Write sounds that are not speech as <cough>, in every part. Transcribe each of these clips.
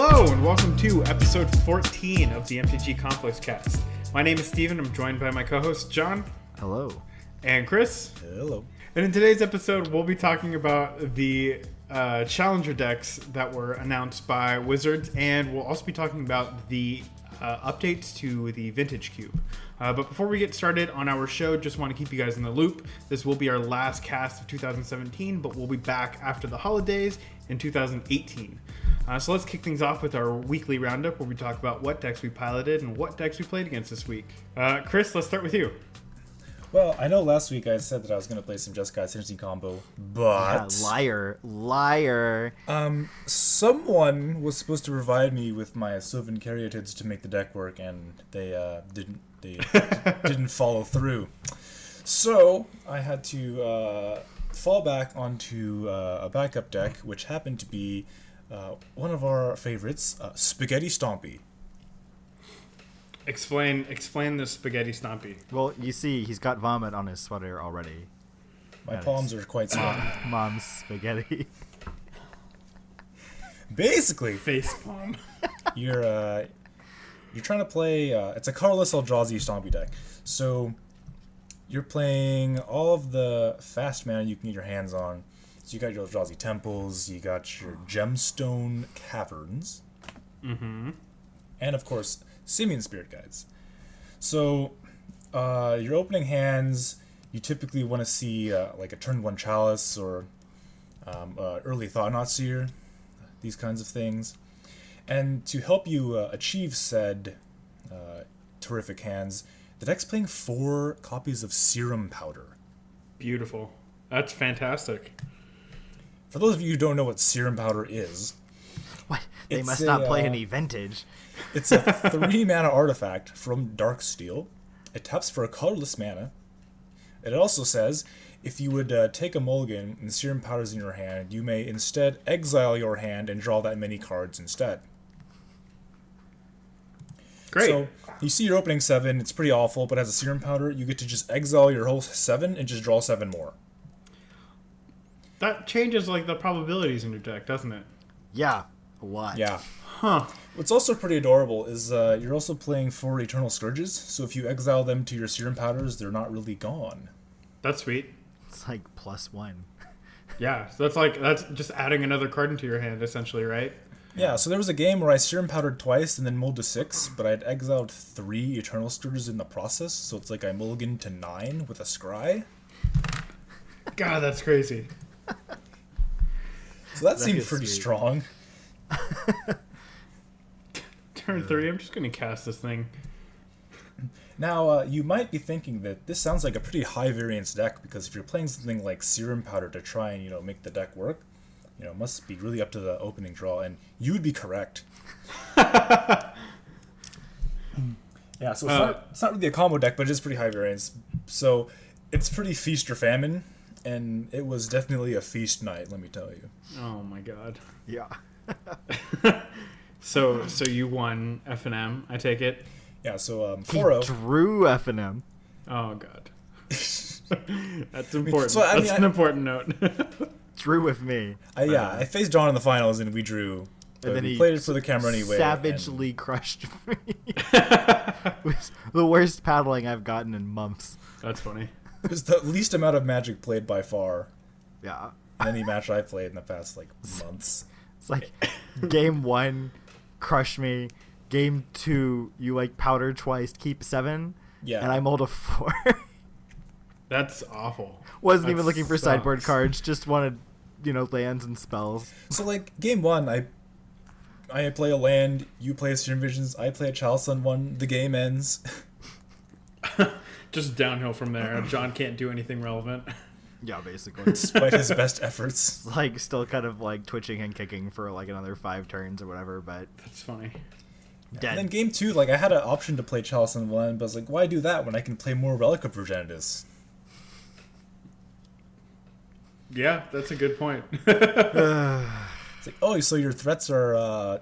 Hello and welcome to episode 14 of the MTG Complex Cast. My name is Steven. I'm joined by my co-host John Hello. and Chris. Hello. And in today's episode, we'll be talking about the uh, challenger decks that were announced by Wizards, and we'll also be talking about the uh, updates to the Vintage Cube. Uh, but before we get started on our show, just want to keep you guys in the loop. This will be our last cast of 2017, but we'll be back after the holidays in 2018. Uh, so let's kick things off with our weekly roundup where we talk about what decks we piloted and what decks we played against this week. Uh, Chris, let's start with you. Well, I know last week I said that I was going to play some Just Guy Synergy combo, Yeah, but liar, liar. um, someone was supposed to provide me with my Sylvan Caryatids to make the deck work, and they uh, didn't. They <laughs> didn't follow through. So I had to uh, fall back onto uh, a backup deck, which happened to be uh, one of our favorites, uh, Spaghetti Stompy. Explain explain the spaghetti stompy. Well, you see, he's got vomit on his sweater already. My Nice. palms are quite small. Mom's spaghetti. <laughs> Basically, Face palm. <laughs> you're uh, you're trying to play. Uh, it's a colorless Eldrazi Stompy deck. So you're playing all of the fast mana you can get your hands on. So you got your Eldrazi temples, you got your gemstone caverns, mm-hmm. and of course Simian Spirit Guides. So uh, your opening hands, you typically want to see uh, like a turn one chalice or um, uh, early Thought Knot Seer, these kinds of things. And to help you uh, achieve said uh, terrific hands, the deck's playing four copies of Serum Powder. Beautiful. That's fantastic. For those of you who don't know what Serum Powder is, What? They must a, not play uh, any vintage. It's a <laughs> three mana artifact from Darksteel. It taps for a colorless mana. It also says if you would uh, take a mulligan and serum powders in your hand, you may instead exile your hand and draw that many cards instead. Great. So you see your opening seven, it's pretty awful, but as a serum powder, you get to just exile your whole seven and just draw seven more. That changes like the probabilities in your deck, doesn't it? Yeah, a lot. Yeah. Huh. What's also pretty adorable is uh, you're also playing four Eternal Scourges, so if you exile them to your serum powders, they're not really gone. That's sweet. It's like plus one. <laughs> Yeah. So that's like that's just adding another card into your hand, essentially, right? Yeah, so there was a game where I serum powdered twice and then mulled to six, but I'd exiled three Eternal Scourges in the process, so it's like I mulligan to nine with a scry. God, that's crazy. So that, seemed pretty sweet. strong. Turn three. I'm just gonna cast this thing. Now, uh, you might be thinking that this sounds like a pretty high variance deck because if you're playing something like Serum Powder to try and you know make the deck work, you know, it must be really up to the opening draw, and you would be correct. <laughs> yeah, so it's, Uh, not, it's not really a combo deck, but it is pretty high variance. So it's pretty feast or famine, and it was definitely a feast night, let me tell you. Oh my god. Yeah. <laughs> So so you won F and M. I take it. Yeah, so um, He drew F and M. Oh god. <laughs> that's important. so, I mean, that's I- an important note. <laughs> Drew with me. I, yeah, I faced John in the finals, and we drew. and then we he played it for the camera anyway. and- Savagely crushed me. it was the worst paddling I've gotten in months. that's funny. It was the least amount of Magic played by far Yeah. any match I played in the past like months. It's like game one, crush me. Game two, you like powder twice, keep seven. Yeah. And I mulled a four. <laughs> That's awful. Wasn't That even looking for sideboard cards, just wanted, you know, lands and spells. So like game one, I I play a land, you play a Serum Visions, I play a Chalice on one. The game ends. <laughs> Just downhill from there. John can't do anything relevant. Yeah, basically. despite his best efforts. <laughs> like still kind of like twitching and kicking for like another five turns or whatever, but That's funny. dead. And then game two, like I had an option to play Chalice on one, but I was like, why do that when I can play more Relic of Progenitus? Yeah, that's a good point. <laughs> It's like, oh, so your threats are uh,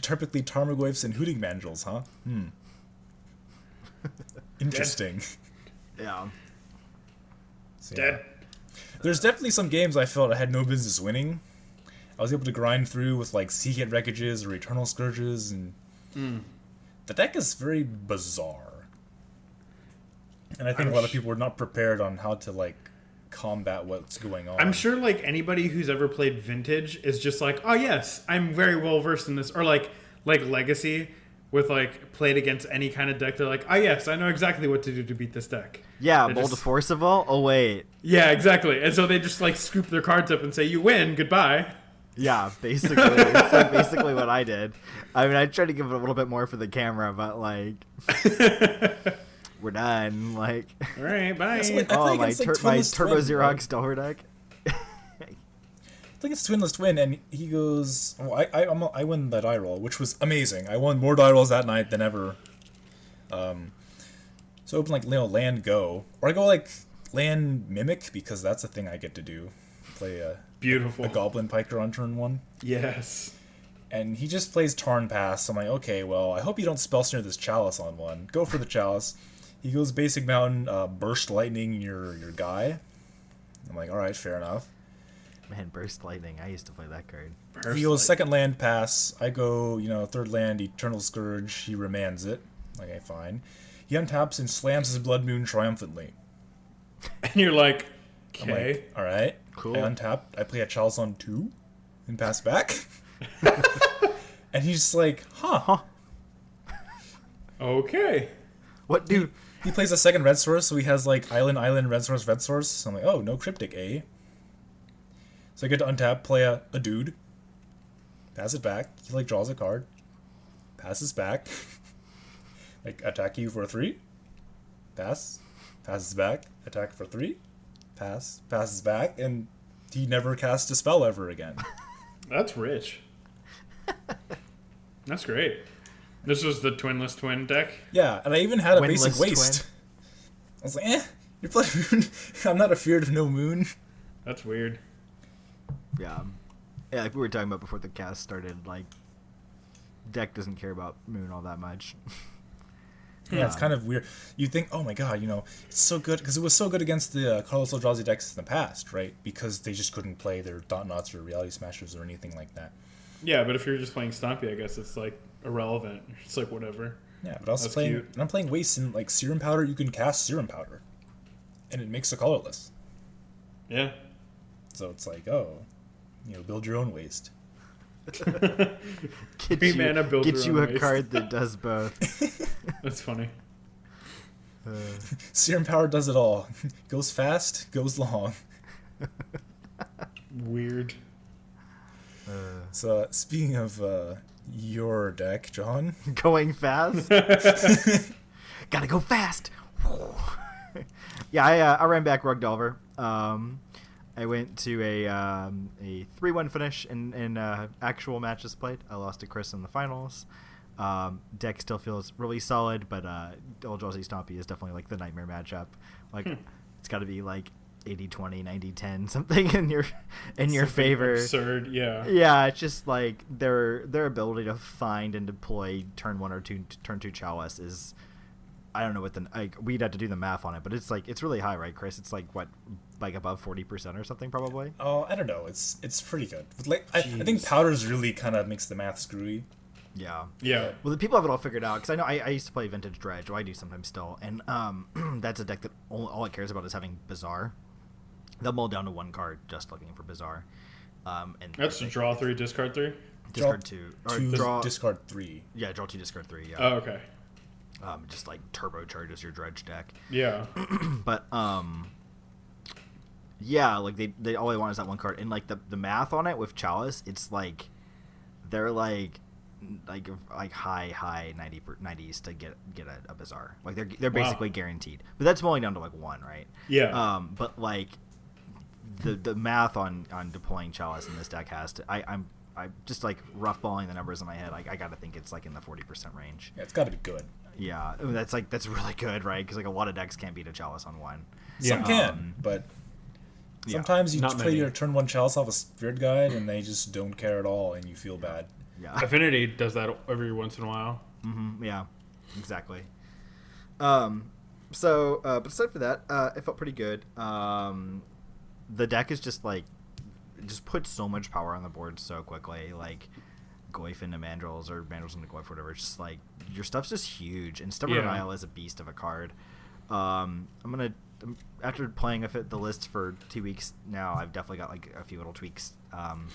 typically Tarmogoyfs and Hooting Mandrills, huh? Hmm. <laughs> Interesting. Yeah. So, Dead. There's definitely some games I felt I had no business winning. I was able to grind through with like Sea Gate Wreckages or Eternal Scourges, and mm. the deck is very bizarre. And I think I'm a lot of people were not prepared on how to like combat what's going on. I'm sure like anybody who's ever played vintage is just like, oh yes, I'm very well versed in this, or like like legacy with like played against any kind of deck. They're like, oh yes, I know exactly what to do to beat this deck. Yeah, They Bold just- Forcival. Oh wait, Yeah, exactly. And so they just like scoop their cards up and say, you win, goodbye. yeah, basically, it's like <laughs> basically what I did. I mean, I tried to give it a little bit more for the camera, but like, <laughs> we're done. Like, All right, bye. That's what- I oh my, like, tur- my Turbo Xerox right? Stellar deck. I think it's Twinless Twin, and he goes, "Oh, I I I'm I win the die roll, which was amazing. I won more die rolls that night than ever." Um, so open like you know, land go, or I go like land mimic because that's a thing I get to do. Play a, Beautiful. a goblin piker on turn one, Yes. and he just plays Tarn Pass. I'm like, okay, well, I hope you don't spell snare this chalice on one. Go for the chalice. He goes basic mountain, uh, burst lightning your your guy. I'm like, all right, fair enough. Man, Burst Lightning. I used to play that card. He goes second land pass. I go, you know, third land, Eternal Scourge. He remands it. Okay, fine. He untaps and slams his Blood Moon triumphantly. <laughs> And you're like, okay. like, all right. Cool. I untap. I play a Chalice on two and pass back. <laughs> <laughs> and he's just like, huh. okay. What do? He plays a second red source, so he has like island, island, red source, red source. So I'm like, oh, no cryptic, eh? So I get to untap, play a, a dude, pass it back. He like draws a card, passes back, <laughs> like attack you for a three, pass, passes back, attack for three, pass, passes back, and he never casts a spell ever again. <laughs> That's rich. That's great. This was the twinless twin deck. Yeah, and I even had a Winless basic waste. I was like, eh, you're playing moon. <laughs> I'm not afeared of no moon. That's weird. Yeah, yeah. Like we were talking about before the cast started. Like, deck doesn't care about Moon all that much. <laughs> Yeah, it's kind of weird. You think, oh my god, you know, it's so good because it was so good against the uh, Carlos Eldrazi decks in the past, right? Because they just couldn't play their Thought Knots or Reality Smashers or anything like that. Yeah, but if you're just playing Stompy, I guess it's like irrelevant. <laughs> It's like whatever. Yeah, but I was That's playing, cute. and I'm playing Waste and like Serum Powder. You can cast Serum Powder, and it makes it colorless. Yeah. So it's like, oh, you know, build your own Waste. <laughs> Get Three you, mana build get your you a waste. card that <laughs> does both. <laughs> That's funny. Uh, Serum Powder does it all. goes fast, goes long. Weird. uh, So uh, speaking of uh, your deck, John, going fast. Gotta go fast. yeah, I, uh, I ran back Rug Delver. Um, I went to a um, a three one finish in in uh, actual matches played. I lost to Chris in the finals. Um, deck still feels really solid, but uh, Eldrazi Stompy is definitely like the nightmare matchup. Like it's got to be like 80-20, 90-10, <laughs> something in your in your Something favor. Absurd. Yeah. Yeah, it's just like their their ability to find and deploy turn one or two turn two chalice is I don't know what the like we'd have to do the math on it, but it's like it's really high, right, Chris? It's like what like above forty percent or something probably. oh, I don't know, it's it's pretty good. But, like, I, I think Powders really kind of makes the math screwy. Yeah. Yeah. Well, the people have it all figured out because I know I, I used to play Vintage Dredge, or I do sometimes still, and um, <clears throat> that's a deck that all, all it cares about is having Bazaar. They'll mull down to one card just looking for Bazaar. Um, and That's like, draw three, discard three. discard draw two or Two, draw discard three. yeah draw two discard three yeah Oh, okay. um, just like turbocharges your Dredge deck. Yeah. <clears throat> but um yeah like they, they all they want is that one card and like the, the math on it with chalice it's like they're like like like high high 90 per, 90s to get get a, a Bazaar like they're they're Wow. basically guaranteed but that's mulling down to like one right Yeah. um but like the the math on on deploying chalice in this deck has to i i'm i just like rough balling the numbers in my head like i gotta think it's like in the 40% range Yeah, it's got to be good. yeah I mean, that's like that's really good right because like a lot of decks can't beat a chalice on one Some Yeah. can, Um, but. Sometimes you play many. your turn one chalice off a spirit guide and they just don't care at all, and you feel bad. yeah Affinity does that every once in a while. hmm yeah, exactly. Um, so, uh, but aside for that, uh, it felt pretty good. Um, the deck is just like just put so much power on the board so quickly. Like Goyf into Mandrills or Mandrills into Goyf, or whatever. It's just like your stuff's just huge, and Stubborn Yeah. Denial is a beast of a card. Um, I'm gonna um, after playing the list for two weeks now, I've definitely got like a few little tweaks um,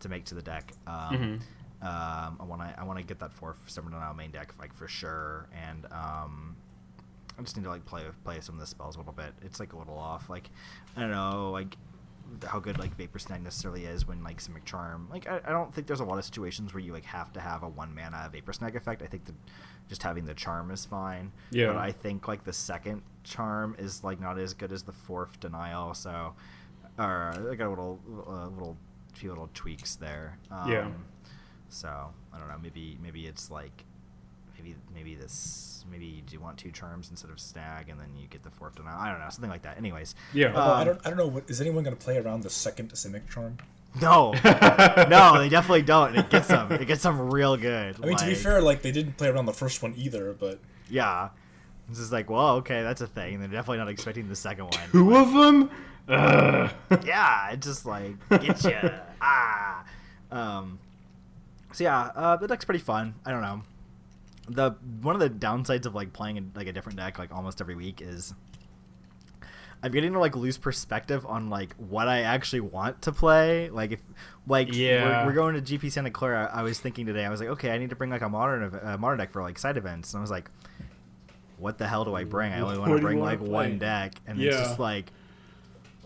to make to the deck. Um, um, I want to I want to get that four Stubborn Denial main deck like for sure, and um, I just need to like play play some of the spells a little bit. It's like a little off. Like I don't know, like how good like Vapor Snag necessarily is when like Simic Charm. Like I, I don't think there's a lot of situations where you like have to have a one mana Vapor Snag effect. I think that just having the charm is fine. Yeah. But I think like the second charm is like not as good as the fourth denial. So, or I got a little uh, little few little tweaks there. Um, Yeah. So I don't know. Maybe maybe it's like maybe maybe this maybe you do want two charms instead of snag and then you get the fourth denial. I don't know something like that. Anyways. Yeah. Although I Um, don't I don't know what is anyone gonna play around the second Simic charm? No, <laughs> no, they definitely don't. And it gets them. It gets them real good. I mean, to be fair, like they didn't play around the first one either, but yeah, it's just like, well, okay, that's a thing. They're definitely not expecting the second one. Two of them? Ugh. <laughs> yeah, it's just like get you <laughs> ah. Um, so yeah, uh, the deck's pretty fun. I don't know. The one of the downsides of like playing in, like a different deck like almost every week is I'm getting to like lose perspective on like what I actually want to play. Like if like Yeah. we're, we're going to GP Santa Clara. I was thinking today. I was like, okay, I need to bring like a modern a modern deck for like side events, and I was like, what the hell do I bring? I only want to bring like play? one deck, and it's just like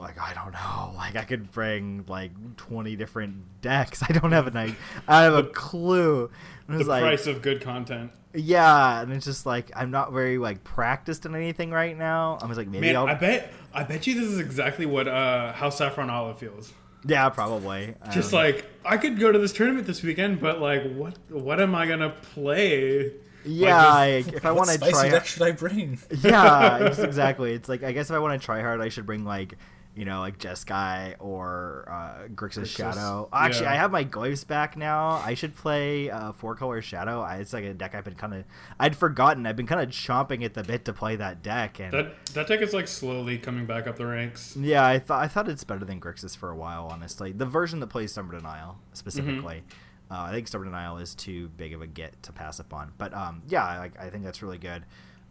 like I don't know. <laughs> Like I could bring like twenty different decks. <laughs> I don't have an idea. I have a clue. And The like price of good content. yeah, and it's just like I'm not very like practiced in anything right now. I was like maybe Man, I'll I bet I bet you this is exactly what uh, how Saffron Olive feels. yeah probably Just don't like I could go to this tournament this weekend, but like, what what am I gonna play? yeah like like, if I want to spicy try deck should I bring? yeah <laughs> exactly it's like I guess if I want to try hard I should bring like you know like Jeskai or uh, Grixis Grixis, Shadow. Actually, yeah. I have my Goyfs back now. I should play uh, four color Shadow. I, it's like a deck I've been kind of I'd forgotten. I've been kind of chomping at the bit to play that deck and. That that deck is like slowly coming back up the ranks. Yeah, I thought I thought it's better than Grixis for a while. Honestly, the version that plays Stubborn Denial specifically, Mm-hmm. uh, I think Stubborn Denial is too big of a get to pass up on. But um, yeah, like I think that's really good.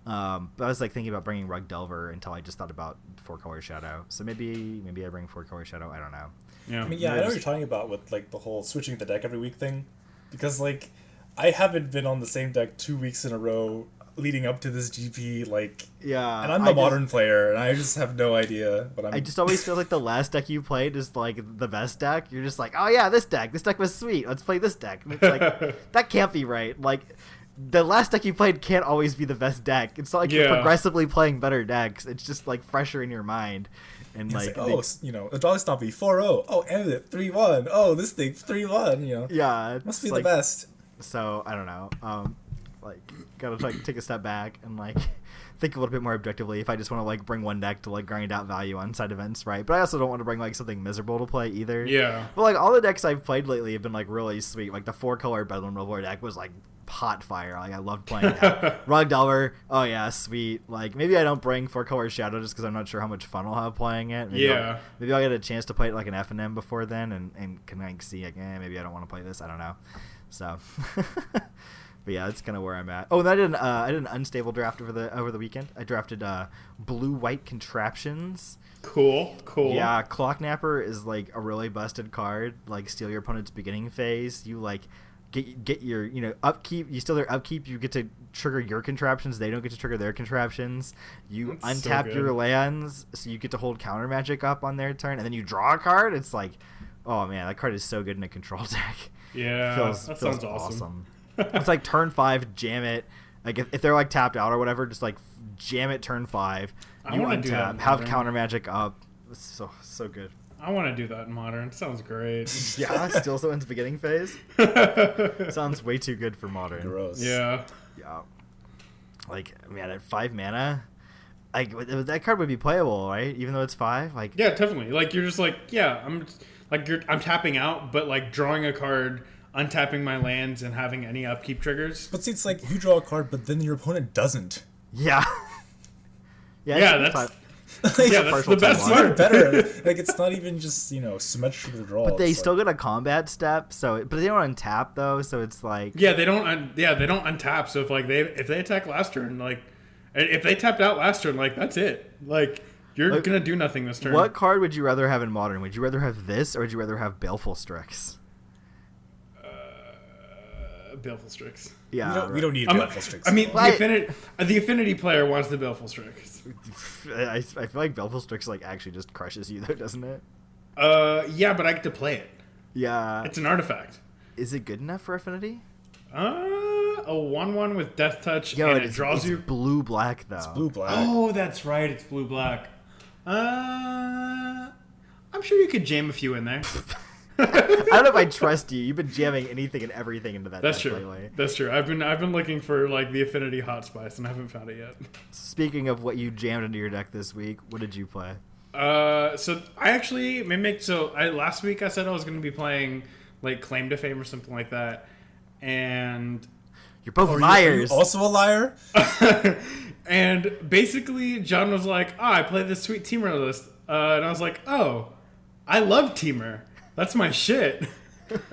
Um, but I was like thinking about bringing Rug Delver until I just thought about Four Color Shadow. So maybe maybe I bring Four Color Shadow. I don't know. Yeah, I mean, yeah, I know what you're talking about with like the whole switching the deck every week thing, because like I haven't been on the same deck two weeks in a row leading up to this GP. Like, Yeah, and I'm I the just- modern player, and I just have no idea. But I'm I just always feel like the last deck you played is like the best deck. You're just like, oh yeah, this deck. This deck was sweet. Let's play this deck. And it's like <laughs> that can't be right. Like the last deck you played can't always be the best deck. It's not like you're progressively playing better decks. It's just like fresher in your mind. And It's like, like, oh, s- you know, a dog stompy 4-0. Oh, Amulet 3-1. Oh, this thing 3-1. You know, yeah, it's must be like, the best. So I don't know. Um, like gotta like take a step back and like <laughs> think a little bit more objectively. If I just want to like bring one deck to like grind out value on side events, right? But I also don't want to bring like something miserable to play either. Yeah. But like all the decks I've played lately have been like really sweet. Like the four color Bedlam Reveler deck was like hot fire. Like I loved playing that. <laughs> Rug Delver, oh yeah, sweet. Like maybe I don't bring four color Shadow just because I'm not sure how much fun I'll have playing it. Maybe Yeah. I'll, maybe I'll get a chance to play it like an F and M before then, and and can like see like, eh, maybe I don't want to play this. I don't know. So. <laughs> But yeah, that's kind of where I'm at. Oh, and I did an, uh, I did an unstable draft over the over the weekend. I drafted uh, blue white contraptions. Cool, cool. Yeah, Clocknapper is like a really busted card. Like steal your opponent's beginning phase. You like get get your you know upkeep. You still their upkeep. You get to trigger your contraptions. They don't get to trigger their contraptions. You That's untap good. your lands, so you get to hold counter magic up on their turn, and then you draw a card. It's like, oh man, that card is so good in a control <laughs> deck. Yeah, feels, that feels sounds awesome. <laughs> it's like turn five, jam it. Like if, if they're like tapped out or whatever, just like jam it turn five. I You wanna do that untap, have counter magic up. It's so so good. I want to do that in modern. Sounds great. <laughs> Yeah, still so its beginning phase. <laughs> Sounds way too good for modern. Gross. yeah. Yeah. Like man, at five mana, like that card would be playable, right? Even though it's five. Like Yeah, definitely. Like you're just like, yeah, I'm like you're I'm tapping out, but like drawing a card, untapping my lands, and having any upkeep triggers. But see, it's like you draw a card, but then your opponent doesn't. yeah. <laughs> yeah, Yeah, that's five- <laughs> Yeah, that's the best time It's part. better. <laughs> like it's not even just you know symmetrical draw. But they It's still like, get a combat step, so but they don't untap though, so it's like Yeah, they don't. Un- yeah, they don't untap. So if like they if they attack last turn, like if they tapped out last turn, like that's it. Like you're Like, gonna do nothing this turn. What card would you rather have in modern? Would you rather have this or would you rather have Baleful Strix? Uh, Baleful Strix. Yeah, we don't, we don't need I'm- Baleful Strix. I mean, the Right. affinity, uh, the affinity player wants the Baleful Strix. <laughs> I, I feel like Baleful Strix like actually just crushes you though, doesn't it? Uh, yeah, but I get to play it. Yeah. It's an artifact. Is it good enough for Affinity? Uh, a one-one with Death Touch, Yo, and it it is, draws it's you. blue black though. blue black. Oh, that's right. It's blue black. Uh, I'm sure you could jam a few in there. <laughs> I don't know if I trust you. You've been jamming anything and everything into that That's deck true. lately. That's true. I've been I've been looking for like the affinity hot spice and I haven't found it yet. Speaking of what you jammed into your deck this week, what did you play? Uh, so I actually mimicked. So I last week I said I was going to be playing like Claim to Fame or something like that, and You're both Are you- are you liars. also a liar? <laughs> and basically John was like, "Oh, I play this sweet Temur list," uh, and I was like, "Oh, I love Temur. That's my shit."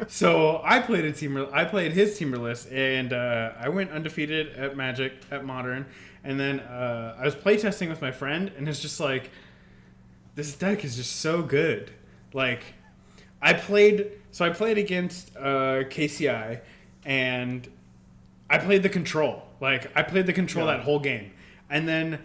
so I played a Temur. I played his Temur list, and uh, I went undefeated at Magic at Modern. And then uh, I was playtesting with my friend, and it's just like, this deck is just so good. Like, I played. So I played against uh, KCI, and I played the control. Like I played the control Yeah. that whole game, and then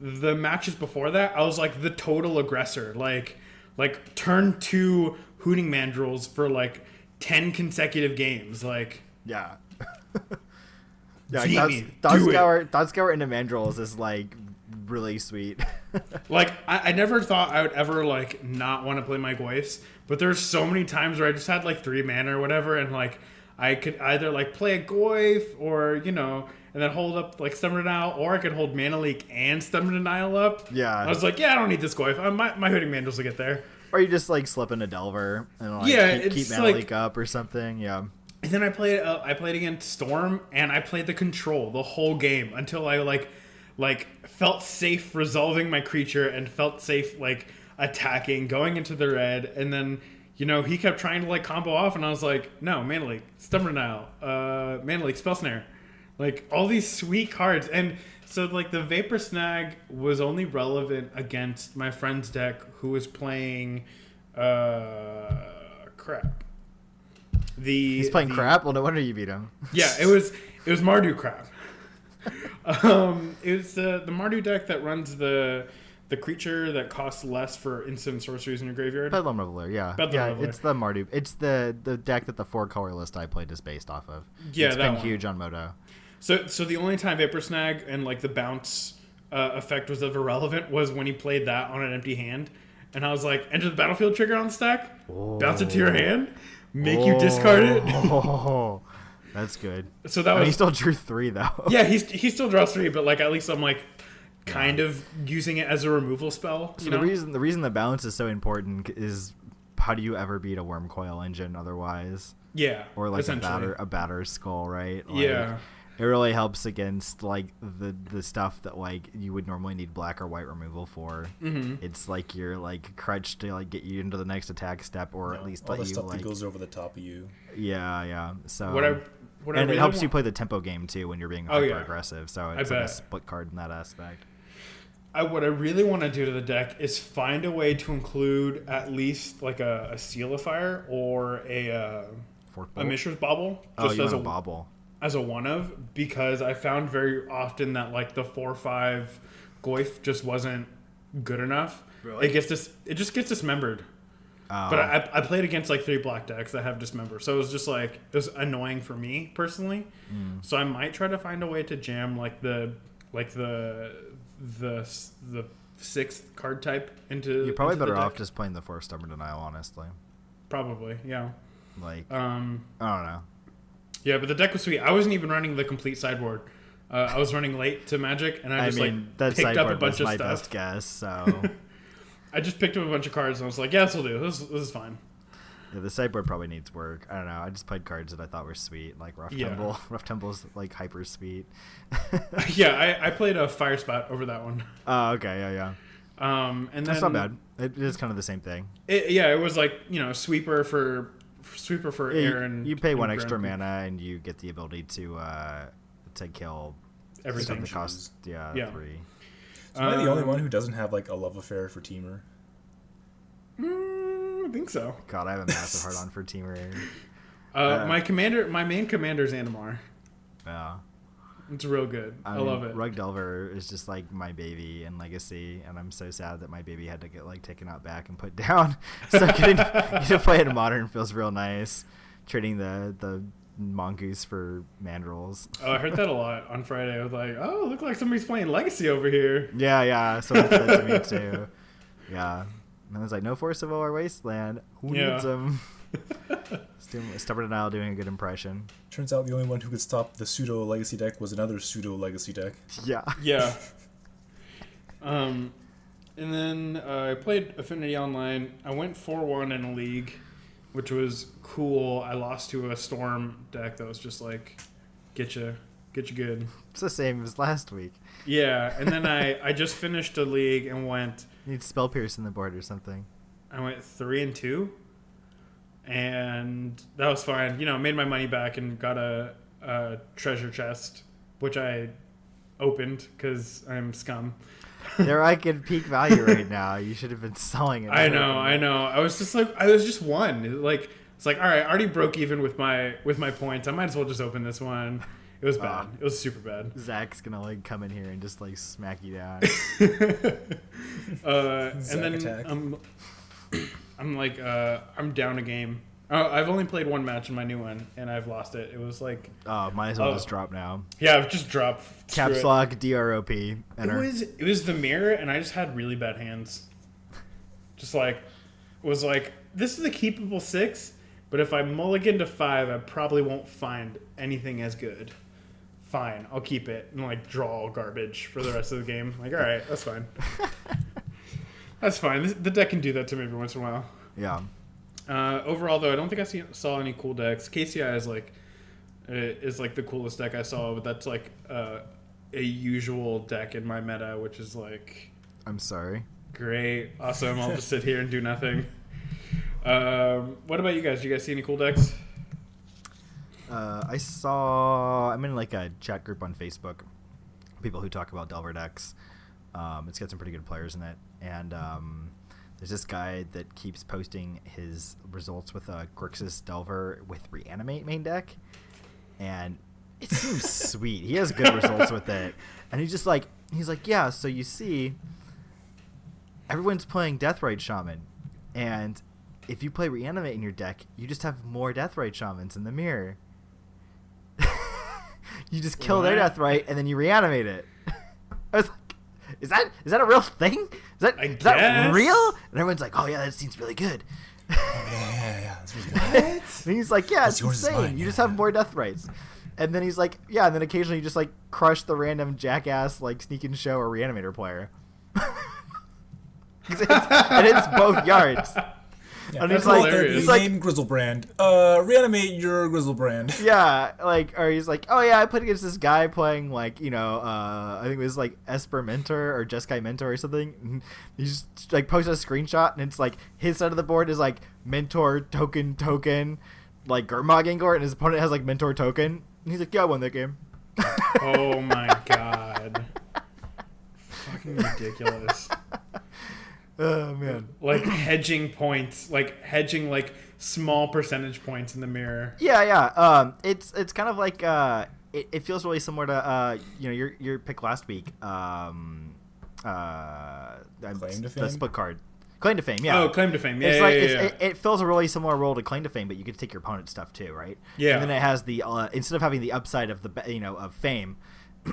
the matches before that, I was like the total aggressor. Like, like turn two hooting mandrills for like ten consecutive games. Like, Yeah. <laughs> yeah, Beat Thought, me. Thought Do it. Scour, Thought Scour into Mandrills is like really sweet. <laughs> like I, I never thought I would ever like not want to play my Goyfs, but there's so many times where I just had like three mana or whatever, and like I could either like play a Goyf or you know, and then hold up like Stubborn Denial, or I could hold Mana Leak and Stubborn Denial up. Yeah. I was like, yeah, I don't need this Goyf. Uh, my my hooting mandrills will get there. Or you just like slip into Delver and like Yeah, keep, keep Mana like- Leak up or something. Yeah. And then I played uh, I played against Storm and I played the control the whole game until I like like felt safe resolving my creature and felt safe like attacking going into the red and then you know he kept trying to like combo off and I was like no Mana Leak Stubborn Denial uh Mana Leak Spell Snare like all these sweet cards and so like the Vapor Snag was only relevant against my friend's deck who was playing uh crap the He's playing the- crap. Well, no wonder you beat him. yeah, it was it was Mardu crap. um, it was the the Mardu deck that runs the the creature that costs less for instant sorceries in your graveyard. Bedlam Reveler, yeah, Bedlam yeah. Reveler. It's the Mardu. It's the the deck that the four color list I played is based off of. Yeah, it's that been one. huge on Moto. So so the only time Vapor Snag and like the bounce uh, effect was ever relevant was when he played that on an empty hand, and I was like, enter the battlefield trigger on the stack, bounce it to your hand, make you discard it. Oh, <laughs> that's good. So that I mean, he still drew three though. <laughs> yeah. He's he still draws three, but like at least I'm like kind of using it as a removal spell. So you the reason the reason the balance is so important is how do you ever beat a Wurmcoil Engine otherwise, yeah, or like a batter a Batterskull, right? Like, Yeah. It really helps against like the the stuff that like you would normally need black or white removal for. Mhm. It's like your like crutch to like get you into the next attack step, or You at least all let the you stuff like that goes over the top of you. yeah yeah. So What I what I and really it helps want, you play the tempo game too when you're being Oh, hyper yeah. aggressive. So it's like a split card in that aspect. I, what I really want to do to the deck is find a way to include at least like a, a sealifier or a uh, a? Mishra's bobble Oh, you as want a a bobble. As a one of because I found very often that like the four five Goyf just wasn't good enough. Really? It gets dis- it just gets dismembered. Oh. But I, I played against like three black decks that have dismember, so it was just like it was annoying for me personally. Hmm. So I might try to find a way to jam like the like the the the sixth card type into. You're probably into better off just playing the four stubborn denial, honestly. probably yeah. Like Um, I don't know. Yeah, but the deck was sweet. I wasn't even running the complete sideboard. Uh, I was running late to Magic, and I I just mean, like that picked up a bunch was of my stuff. best guess. So <laughs> I just picked up a bunch of cards, and I was like, "Yeah, this will do. This, this is fine." yeah, the sideboard probably needs work. I don't know. I just played cards that I thought were sweet, like Rough Yeah. Temple. <laughs> Rough Tumble's like hyper sweet. <laughs> yeah, I, I played a Fire Spot over that one. Oh, okay, yeah, yeah. Um, and then That's not bad. It is kind of the same thing. It, yeah, it was like you know sweeper for sweeper for Yeah, you- Aaron. you, pay one and extra ground mana and you get the ability to uh, to kill Everything. stuff that costs yeah, Yeah. three. So am I the only Um, one who doesn't have like a love affair for Temur? Mm, I think so. God, I have a massive hard on for Temur. <laughs> Uh, Uh, my commander, my main commander is Animar. Yeah. It's real good. I, mean, love it. Rug Delver is just like my baby and Legacy, and I'm so sad that my baby had to get like taken out back and put <laughs> down. so getting, getting to play it in modern feels real nice. Trading the the mongoose for mandrills. Oh, I heard that a lot on Friday. I was like, oh, look like somebody's playing Legacy over here. Yeah, yeah. So that's that to me <laughs> too. Yeah. And I was like, no Force of our Wasteland. Who Yeah. needs them? Stubborn Denial doing a good impression. Turns out the only one who could stop the pseudo legacy deck was another pseudo legacy deck. Yeah. Yeah. Um, and then uh, I played Affinity Online. I went four one in a league, which was cool. I lost to a Storm deck that was just like, get you, get you good. It's the same as last week. Yeah, and then I I just finished a league and went You need Spell Pierce in the board or something. I went three and two, and that was fine. You know, made my money back and got a, a treasure chest, which I opened because I'm scum. They're like in peak value right now. You should have been selling it. <laughs> I know, I know. I was just like, I was just one. Like, it's like, all right, I already broke even with my with my points. I might as well just open this one. It was bad. Ah. it was super bad. Zach's gonna like come in here and just like smack you down. <laughs> Uh, and then attack. I'm, I'm like, uh, I'm down a game. Oh, I've only played one match in my new one, and I've lost it. It was like, oh, might as well Oh. just drop now. yeah, I've just dropped. Caps it. lock DROP. It Enter. was it was the mirror, and I just had really bad hands. Just like was like this is a keepable six, but if I mulligan to five, I probably won't find anything as good. Fine, I'll keep it and like draw garbage for the rest of the game. Like, all right, that's fine. <laughs> that's fine. This, the deck can do that to me every once in a while. yeah. Uh, overall, though, I don't think I see, saw any cool decks. KCI is like uh, is like the coolest deck I saw, but that's like uh, a usual deck in my meta, which is like I'm sorry. great, awesome. I'll just sit here and do nothing. <laughs> Um, what about you guys? Do you guys see any cool decks? Uh, I saw. I'm in like a chat group on Facebook. People who talk about Delver decks. Um, it's got some pretty good players in it, and um, there's this guy that keeps posting his results with a Grixis Delver with Reanimate main deck, and it seems <laughs> sweet. He has good results with it, and he's just like he's like, yeah. So you see, everyone's playing Deathrite Shaman, and if you play Reanimate in your deck, you just have more Deathrite Shamans in the mirror. <laughs> you just kill their What? Deathrite and then you reanimate it. <laughs> I was like, is that is that a real thing? Is that I is that real? And everyone's like, oh yeah, that seems really good. Yeah, yeah, yeah. That's really <laughs> good. and he's like, yeah, What's it's insane. mine, You yeah, just have more Deathrites. And then he's like, yeah, and then occasionally you just like crush the random jackass like sneak and show or reanimator player. <laughs> It's- it's- and it's both yards. Yeah, And that's he's like- hilarious. he's like- name Griselbrand. Uh, reanimate your Griselbrand. <laughs> Yeah, like, or he's like, oh yeah, I played against this guy playing like, you know, uh, I think it was like Esper Mentor or Jeskai Mentor or something. And he's just, like posted a screenshot and it's like his side of the board is like Mentor token token, like Gurmag Angler, and his opponent has like Mentor token. And he's like, yeah, I won that game. Oh my <laughs> god, fucking ridiculous! Oh man. Like hedging points, like hedging like small percentage points in the mirror. Yeah, yeah. Um, it's it's kind of like uh, it, it feels really similar to uh, you know, your your pick last week. Um, uh, Claim to the Fame? split card, claim to fame. Yeah. Oh, claim to fame. Yeah, it's yeah, like yeah, it's. It, it fills a really similar role to claim to fame, but you get to take your opponent's stuff too, right? Yeah. And then it has the uh, instead of having the upside of the you know of fame,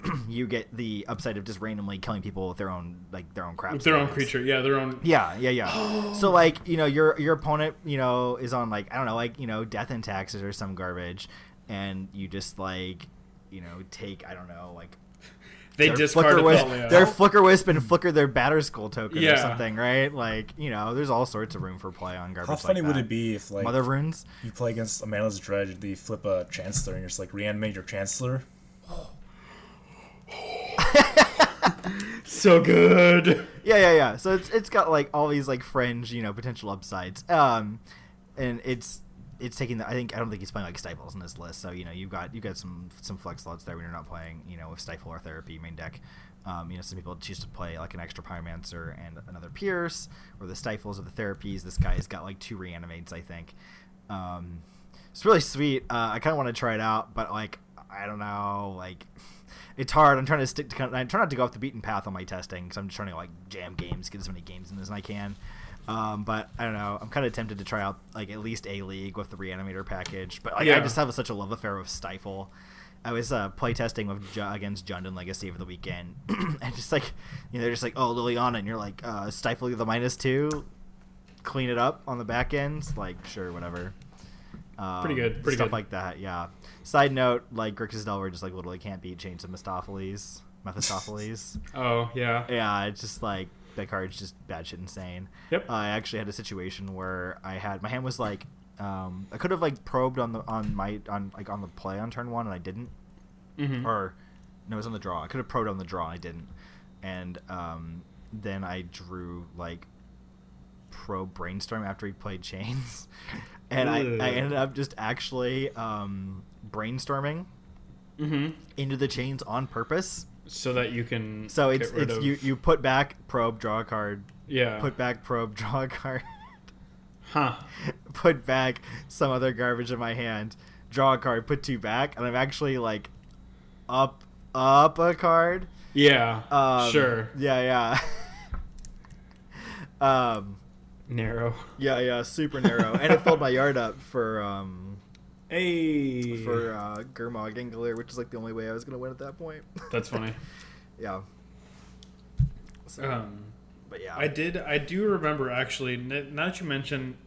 <clears throat> you get the upside of just randomly killing people with their own like their own crap. With their own creature. Yeah, their own. Yeah, yeah, yeah. <gasps> so like, you know, your your opponent, you know, is on like I don't know, like, you know, death and taxes or some garbage and you just like, you know, take I don't know, like <laughs> They their discard flicker a wisp, Thalia. their Flickerwisp and flicker their Batterskull token or something, right? Like, you know, there's all sorts of room for play on garbage. How funny like would it be if like Mother runes? you play against a Manaless Dredge, and you flip a Chancellor, and you're just like reanimate your Chancellor? <laughs> so good. yeah, yeah, yeah. So it's it's got like all these like fringe, you know, potential upsides. Um, and it's it's taking the. I think I don't think he's playing like stifles in this list. So you know, you've got you've got some some flex slots there when you're not playing, you know, with stifle or therapy main deck. Um, you know, some people choose to play like an extra pyromancer and another pierce, or the stifles or the therapies. This guy's got like two reanimates, I think. Um, it's really sweet. Uh, I kind of want to try it out, but like I don't know, like it's hard. I'm trying to stick to. kind of- I'm trying not to go off the beaten path on my testing because I'm just trying to like jam games, get as many games in as I can. Um, but I don't know. I'm kind of tempted to try out like at least a league with the reanimator package. But like, I just have such a love affair with Stifle. I was uh, playtesting with Ju- against Jundun Legacy over the weekend, <clears throat> and just like you know, they're just like, oh Liliana, and you're like, uh, Stifle the minus two, clean it up on the back end. Like, sure, whatever. Um, Pretty good, pretty stuff good. like that. Yeah. Side note, like Grixis Delver just like literally can't beat Chains of Mephistopheles. Mephistopheles. <laughs> Oh yeah. yeah, it's just like that card's just bad shit insane. Yep. I actually had a situation where I had my hand was like um, I could have like probed on the on my on like on the play on turn one and I didn't Mhm. or no it was on the draw I could have probed on the draw and I didn't and um, then I drew like pro brainstorm after he played chains <laughs> and I, I ended up just actually um, brainstorming Mhm. into the chains on purpose So that you can. so it's get rid it's of- you you put back probe draw a card Yeah. put back probe <laughs> draw a card Huh. <laughs> put back some other garbage in my hand draw a card put two back and i'm actually like up up a card Yeah. um, sure. yeah yeah <laughs> um Narrow. yeah yeah super narrow and it filled my yard up for um Hey. for uh Gurmag Angler, which is like the only way I was gonna win at that point. <laughs> That's funny. yeah. So, Um. but yeah. I did. I do remember actually. n- Now that you mention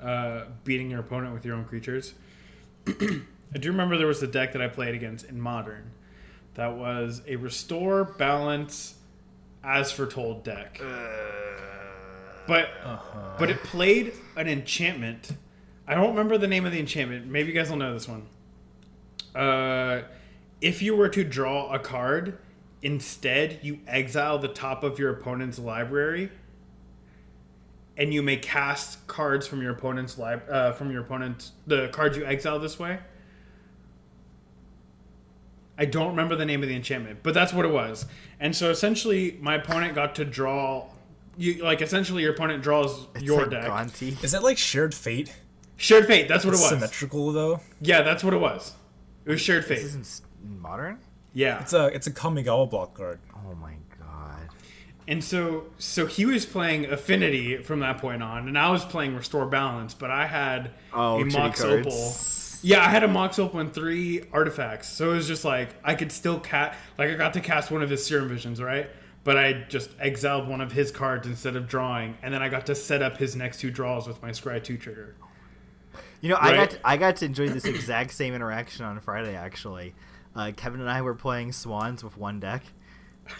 uh, beating your opponent with your own creatures, <clears throat> I do remember there was a deck that I played against in Modern that was a restore balance as foretold deck, but Uh-huh. but it played an enchantment. I don't remember the name of the enchantment. Maybe you guys will know this one. Uh, if you were to draw a card, instead you exile the top of your opponent's library, and you may cast cards from your opponent's lib- uh, from your opponent's the cards you exile this way. I don't remember the name of the enchantment, but that's what it was. And so essentially, my opponent got to draw. You like essentially your opponent draws It's your like deck. Gonti. Is that like shared fate? Shared fate. That's what it was. Symmetrical though. Yeah, that's what it was. It was shared fate. This isn't modern. Yeah. It's a it's a Kamigawa block card. Oh my god. And so so he was playing Affinity from that point on, and I was playing Restore Balance, but I had Oh, a shitty Mox cards. Opal. Yeah, I had a Mox Opal and three artifacts. So it was just like I could still cast like I got to cast one of his Serum Visions, right? But I just exiled one of his cards instead of drawing, and then I got to set up his next two draws with my Scry 2 trigger. You know, I got to, I got to enjoy this exact same interaction on Friday. Actually, uh, Kevin and I were playing Swans with one deck,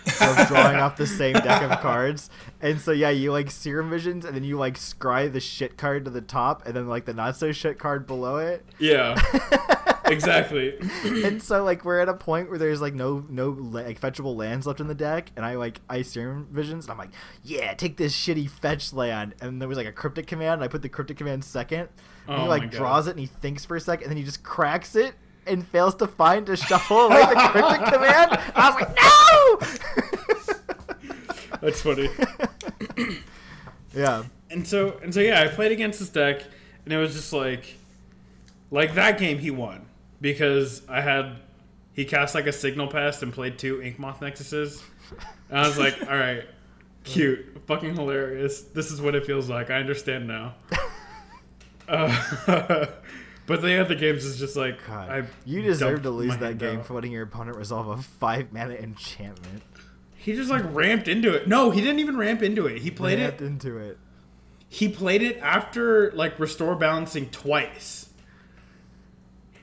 so drawing off the same deck of cards. And so yeah, you like Serum Visions, and then you like scry the shit card to the top, and then like the not so shit card below it. Yeah. <laughs> exactly. <laughs> and so like we're at a point where there's like no no like fetchable lands left in the deck, and I like I Serum Visions, and I'm like, yeah, take this shitty fetch land. And there was like a cryptic command, and I put the cryptic command second. And Oh he like draws it, and he thinks for a second, and then he just cracks it and fails to find to shuffle away the cryptic <laughs> command. I was like, no. <laughs> That's funny. yeah. and so and so yeah, I played against this deck, and it was just like, like that game he won because I had he cast like a signal pest and played two Inkmoth Nexuses, and I was like, <laughs> all right, cute, fucking hilarious. This is what it feels like. I understand now. <laughs> Uh, <laughs> but the other games is just like God, I you deserve to lose that game out. for letting your opponent resolve a five mana enchantment. He just like ramped into it. No, he didn't even ramp into it. He played Ramped it. into it. He played it after like restore balancing twice.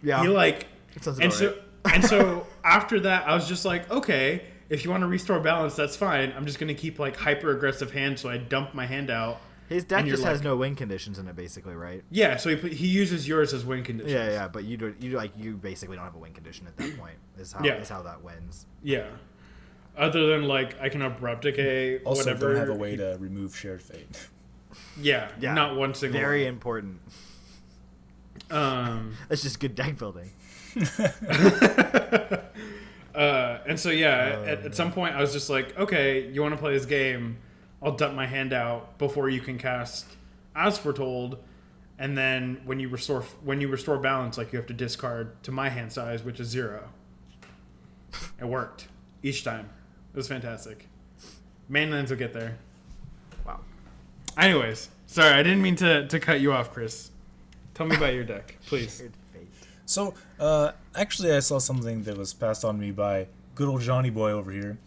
Yeah. He like and about so and so <laughs> after that I was just like, okay, if you want to restore balance, that's fine. I'm just gonna keep like hyper aggressive hand, so I dump my hand out. His deck and you're just has no win conditions in it, basically, right? Yeah, so he he uses yours as win conditions. Yeah, yeah, but you do you like you basically don't have a win condition at that <clears throat> point. Is how Yeah. is how that wins. Yeah. other than like I can abrupt decay, Also, whatever. don't have a way to remove shared fate. Yeah, Yeah. not one single. Very one. important. Um, <laughs> That's just good deck building. <laughs> uh, and so yeah, Oh, at, at some point I was just like, okay, you want to play this game? I'll dump my hand out before you can cast as foretold, and then when you restore when you restore balance, like you have to discard to my hand size, which is zero. It worked each time. It was fantastic. Mainlands will get there. Wow. Anyways, sorry, I didn't mean to, to cut you off, Chris. Tell me about your deck, <laughs> please. Shared fate. So, uh, actually, I saw something that was passed on to me by good old Johnny Boy over here.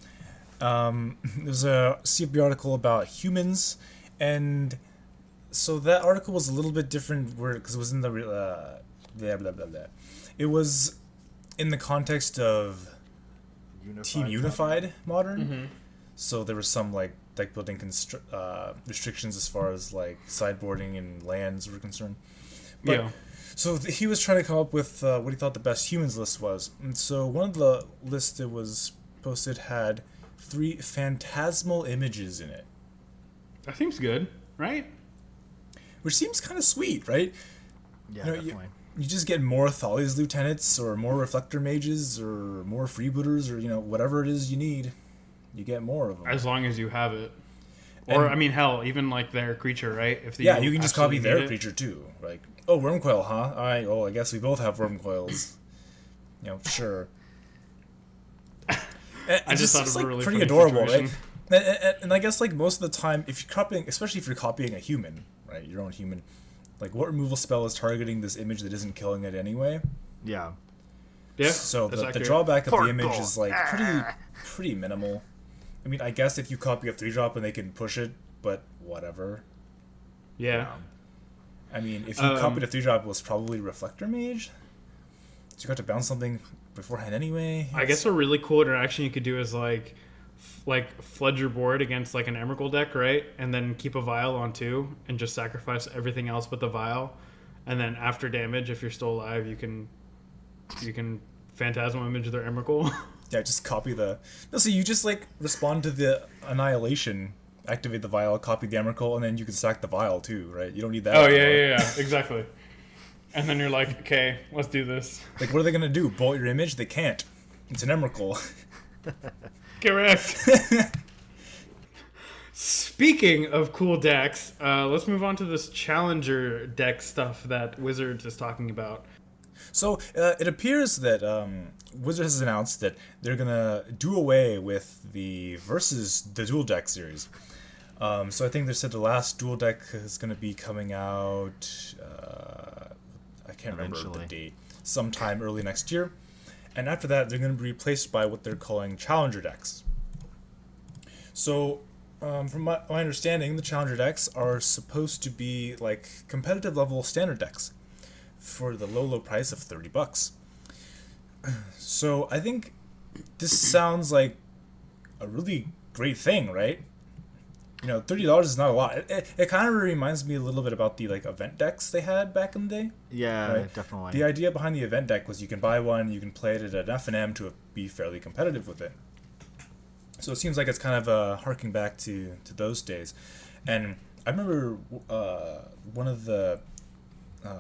Um, <laughs> there's a CFB article about humans, and so that article was a little bit different, where because it was in the uh, blah blah blah blah. It was in the context of Unified Team Unified Modern. Mm-hmm. So there was some like deck building constr- uh, restrictions as far as like sideboarding and lands were concerned. But Yeah. so th- he was trying to come up with uh, what he thought the best humans list was. And so one of the lists that was posted had three phantasmal images in it, That seems good, right? which seems kind of sweet, right? Yeah, You know, you- definitely. You just get more Thalia's lieutenants, or more reflector mages, or more freebooters, or you know whatever it is you need. You get more of them. As long as you have it. Or, And- I mean, hell, even like their creature, right? If yeah, you can just copy their it. creature too. Like, oh, Wurmcoil, huh? I oh, I guess we both have Wurmcoils. you know, sure. And <laughs> eh, I it's just thought it's, a like, really pretty adorable, right? And, and, and I guess like most of the time, if you're copying, especially if you're copying a human, right, your own human, like what removal spell is targeting this image that isn't killing it anyway? Yeah. Yeah. So the, the drawback of the image is like pretty pretty minimal. I mean, I guess if you copy a three drop and they can push it, but whatever. Yeah. I mean, if you Um, copied a three drop, it was probably Reflector Mage. So you got to bounce something beforehand anyway. I guess a really cool interaction you could do is like, f- like flood your board against like an Emrakul deck, right? And then keep a vial on two, and just sacrifice everything else but the vial, and then after damage, if you're still alive, you can, you can phantasmal image their Emrakul. <laughs> yeah, just copy the. No, so you just like respond to the annihilation, activate the vial, copy the Emrakul, and then you can stack the vial too, right? You don't need that. oh yeah, yeah, yeah, exactly. And then you're like, okay, let's do this. Like, what are they gonna do? Bolt your image? They can't. It's an Emrakul. <laughs> Correct. Speaking of cool decks, uh, let's move on to this challenger deck stuff that Wizards is talking about. So uh, it appears that um, Wizard has announced that they're gonna do away with the versus the dual deck series. Um, so I think they said the last dual deck is gonna be coming out. Uh, I can't remember the date. Sometime early next year, and after that they're gonna be replaced by what they're calling challenger decks. So. Um, from my, my understanding, the challenger decks are supposed to be like competitive level standard decks for the low low price of 30 bucks. So I think this sounds like a really great thing, right? You know, thirty dollars is not a lot. It, it, it kind of reminds me a little bit about the like event decks they had back in the day. Yeah, Right. definitely. The idea behind the event deck was you can buy one, you can play it at an F and M to be fairly competitive with it. So it seems like it's kind of uh, harking back to, to those days. And I remember uh, one of the uh,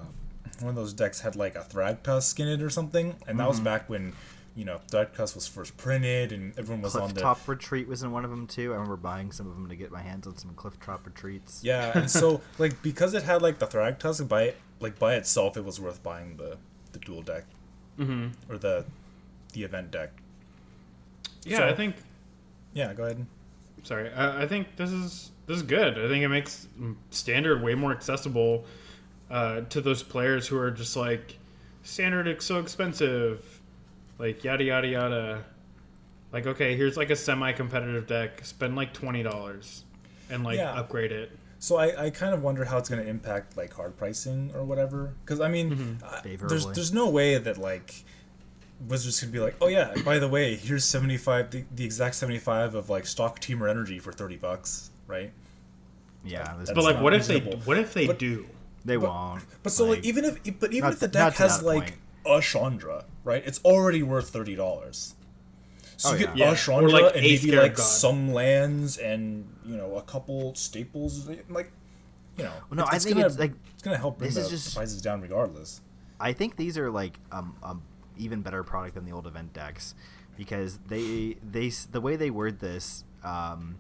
one of those decks had like a Thragtusk in it or something, and that was back when you know Thragtusk was first printed and everyone was on the Top Retreat was in one of them too. I remember buying some of them to get my hands on some Clifftop Retreats. yeah. And so <laughs> like because it had like the Thragtusk by like by itself, it was worth buying the the dual deck hmm or the the event deck. Yeah, So- I think. Yeah, go ahead. Sorry, I, I think this is this is good. I think it makes standard way more accessible uh, to those players who are just like standard is so expensive, like yada yada yada. Like okay, here's like a semi-competitive deck. Spend like twenty dollars and like Yeah. upgrade it. So I, I kind of wonder how it's going to impact like hard pricing or whatever. Because I mean, Mm-hmm. I- there's there's no way that like Wizards can be like, oh yeah, by the way, here's seventy five the, the exact seventy five of like stock Temur energy for thirty bucks, right? Yeah, there's- But like, not what if they what if they But- do? They but- won't. But so like, even if but even not if the deck has like point. a Chandra, right? It's already worth thirty dollars. So Oh, you get yeah. a Or, Chandra like, and maybe like God. some lands and you know a couple staples. Like you know, Well, no, I think gonna, it's, like, it's gonna help bring this the, is the just- prices down regardless. I think these are like um, um even better product than the old event decks because they they the way they word this um,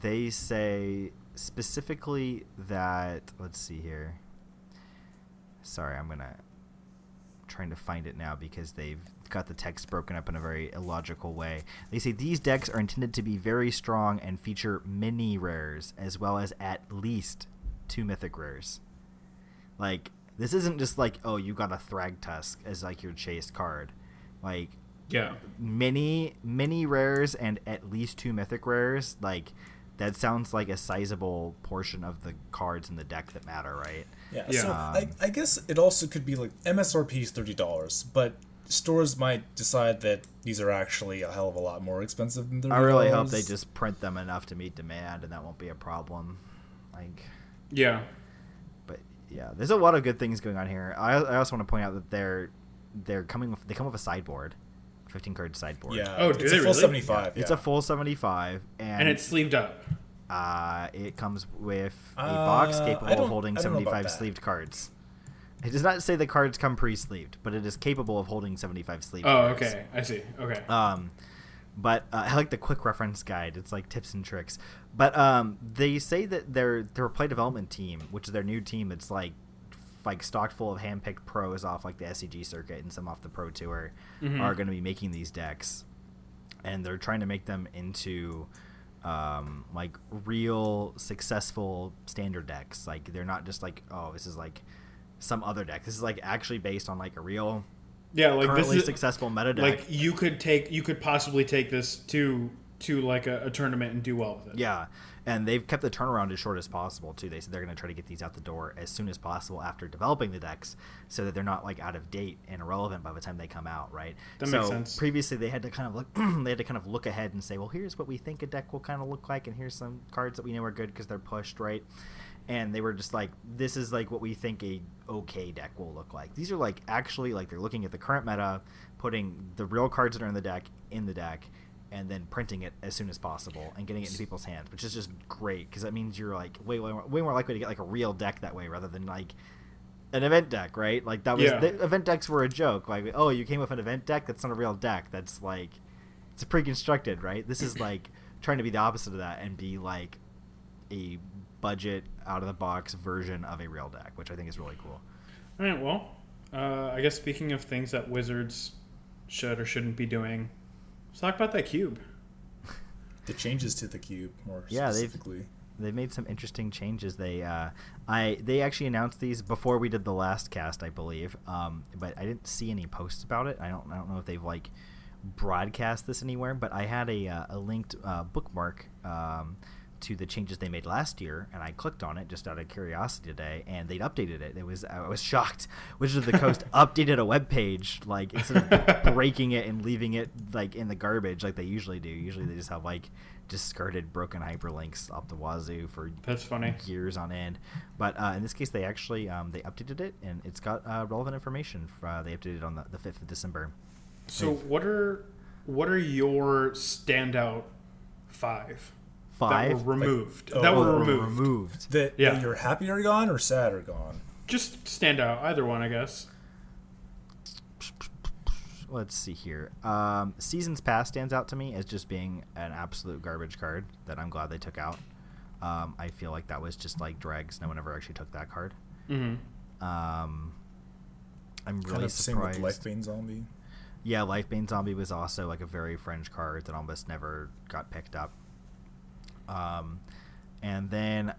they say specifically that let's see here. Sorry, I'm gonna trying to find it now because they've got the text broken up in a very illogical way. They say these decks are intended to be very strong and feature mini rares as well as at least two mythic rares. Like this isn't just like oh you got a Thragtusk as like your chase card. Like Yeah. many many rares and at least two mythic rares like that sounds like a sizable portion of the cards in the deck that matter, right? Yeah. Yeah. So Um, I, I guess it also could be like MSRP is thirty dollars, but stores might decide that these are actually a hell of a lot more expensive than thirty I really hope they just print them enough to meet demand and that won't be a problem. Like Yeah. but yeah, there's a lot of good things going on here. I, I also want to point out that they're they're coming with they come with a sideboard, 15 card sideboard. Yeah. Oh, do it's they a full really? seventy five. It's a full 75 and, And it's sleeved up. Uh, it comes with a Uh, box capable of holding I don't know about 75 sleeved cards. It does not say the cards come pre-sleeved, but it is capable of holding 75 sleeved Oh, cards. okay. I see. Okay. Um, but uh, I like the quick reference guide. It's like tips and tricks. But um, they say that their their play development team, which is their new team, it's like like stocked full of handpicked pros off like the SCG circuit and some off the pro tour, Mhm. are going to be making these decks, and they're trying to make them into um, like real successful standard decks. Like they're not just like oh this is like some other deck. This is like actually based on like a real yeah, like this currently is successful meta deck. like you could take you could possibly take this to to like a, a tournament and do well with it. Yeah, and they've kept the turnaround as short as possible too. They said they're going to try to get these out the door as soon as possible after developing the decks, so that they're not like out of date and irrelevant by the time they come out. Right. That so makes sense. Previously, they had to kind of look. <clears throat> they had to kind of look ahead and say, well, here's what we think a deck will kind of look like, and here's some cards that we know are good because they're pushed, right? And they were just like, this is like what we think a okay deck will look like. These are like actually like they're looking at the current meta, putting the real cards that are in the deck in the deck, and then printing it as soon as possible and getting it into people's hands, which is just great because that means you're like way, way more, way more likely to get like a real deck that way rather than like an event deck, right? Like that was Yeah. the event decks were a joke. Like, oh, you came with an event deck that's not a real deck. That's like it's pre-constructed, right? This is <clears throat> like trying to be the opposite of that and be like a budget out of the box version of a real deck, which I think is really cool. All right. Well, uh, I guess speaking of things that Wizards should or shouldn't be doing, let's talk about that cube. the changes to the cube more Yeah, they've- specifically. They've made some interesting changes. They uh, I they actually announced these before we did the last cast, I believe. Um, but I didn't see any posts about it. I don't I don't know if they've like broadcast this anywhere. But I had a uh, a linked uh, bookmark um, to the changes they made last year, and I clicked on it just out of curiosity today, and they'd updated it. It was I was shocked. Wizards of the Coast <laughs> updated a web page like instead of <laughs> breaking it and leaving it like in the garbage like they usually do. Usually they just have like discarded broken hyperlinks up the wazoo for That's funny. years on end. But uh, in this case, they actually um, they updated it, and it's got uh, relevant information. For, uh, they updated it on the, the 5th of December. So what are what are your standout five, Five that were removed? oh, that oh, were removed. removed. That, Yeah. that you're happy are gone or sad are gone. Just stand out. Either one, I guess. Let's see here. Um, Seasons Past stands out to me as just being an absolute garbage card that I'm glad they took out. Um, I feel like that was just like dregs. No one ever actually took that card. Mm-hmm. Um, I'm really kind of same with surprised. Lifebane Zombie. Yeah, Lifebane Zombie was also like a very fringe card that almost never got picked up. Um, and then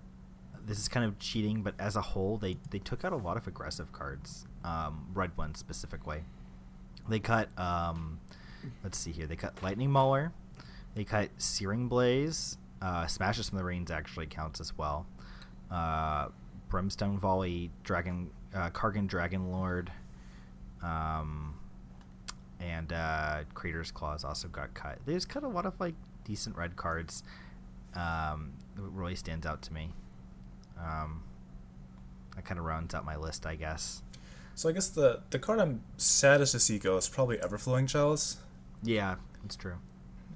this is kind of cheating, but as a whole, they they took out a lot of aggressive cards. Um, red ones specifically. They cut. Um, let's see here. They cut Lightning Mauler. They cut Searing Blaze. Uh, Smash of Smithereens actually counts as well. Uh, Brimstone Volley, Dragon, uh, Kargan Dragonlord. Um, and uh, Crater's Claws also got cut. They just cut a lot of like decent red cards. Um, it really stands out to me. Um, that kind of rounds out my list, I guess. So I guess the the card I'm saddest to see go is probably Everflowing Chalice. Yeah, that's true.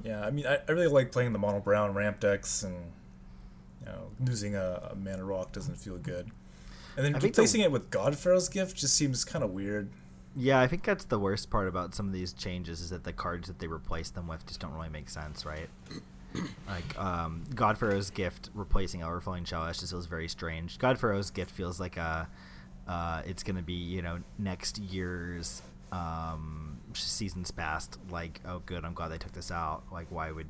Yeah, I mean, I, I really like playing the mono brown ramp decks, and you know, losing a, a mana rock doesn't feel good. And then I think the- replacing it with God-Pharaoh's Gift just seems kind of weird. Yeah, I think that's the worst part about some of these changes is that the cards that they replace them with just don't really make sense, right? Like um, God-Pharaoh's Gift replacing Everflowing Chalice just feels very strange. God-Pharaoh's Gift feels like a uh, it's gonna be you know next year's um, seasons past. Like oh good, I'm glad they took this out. Like why would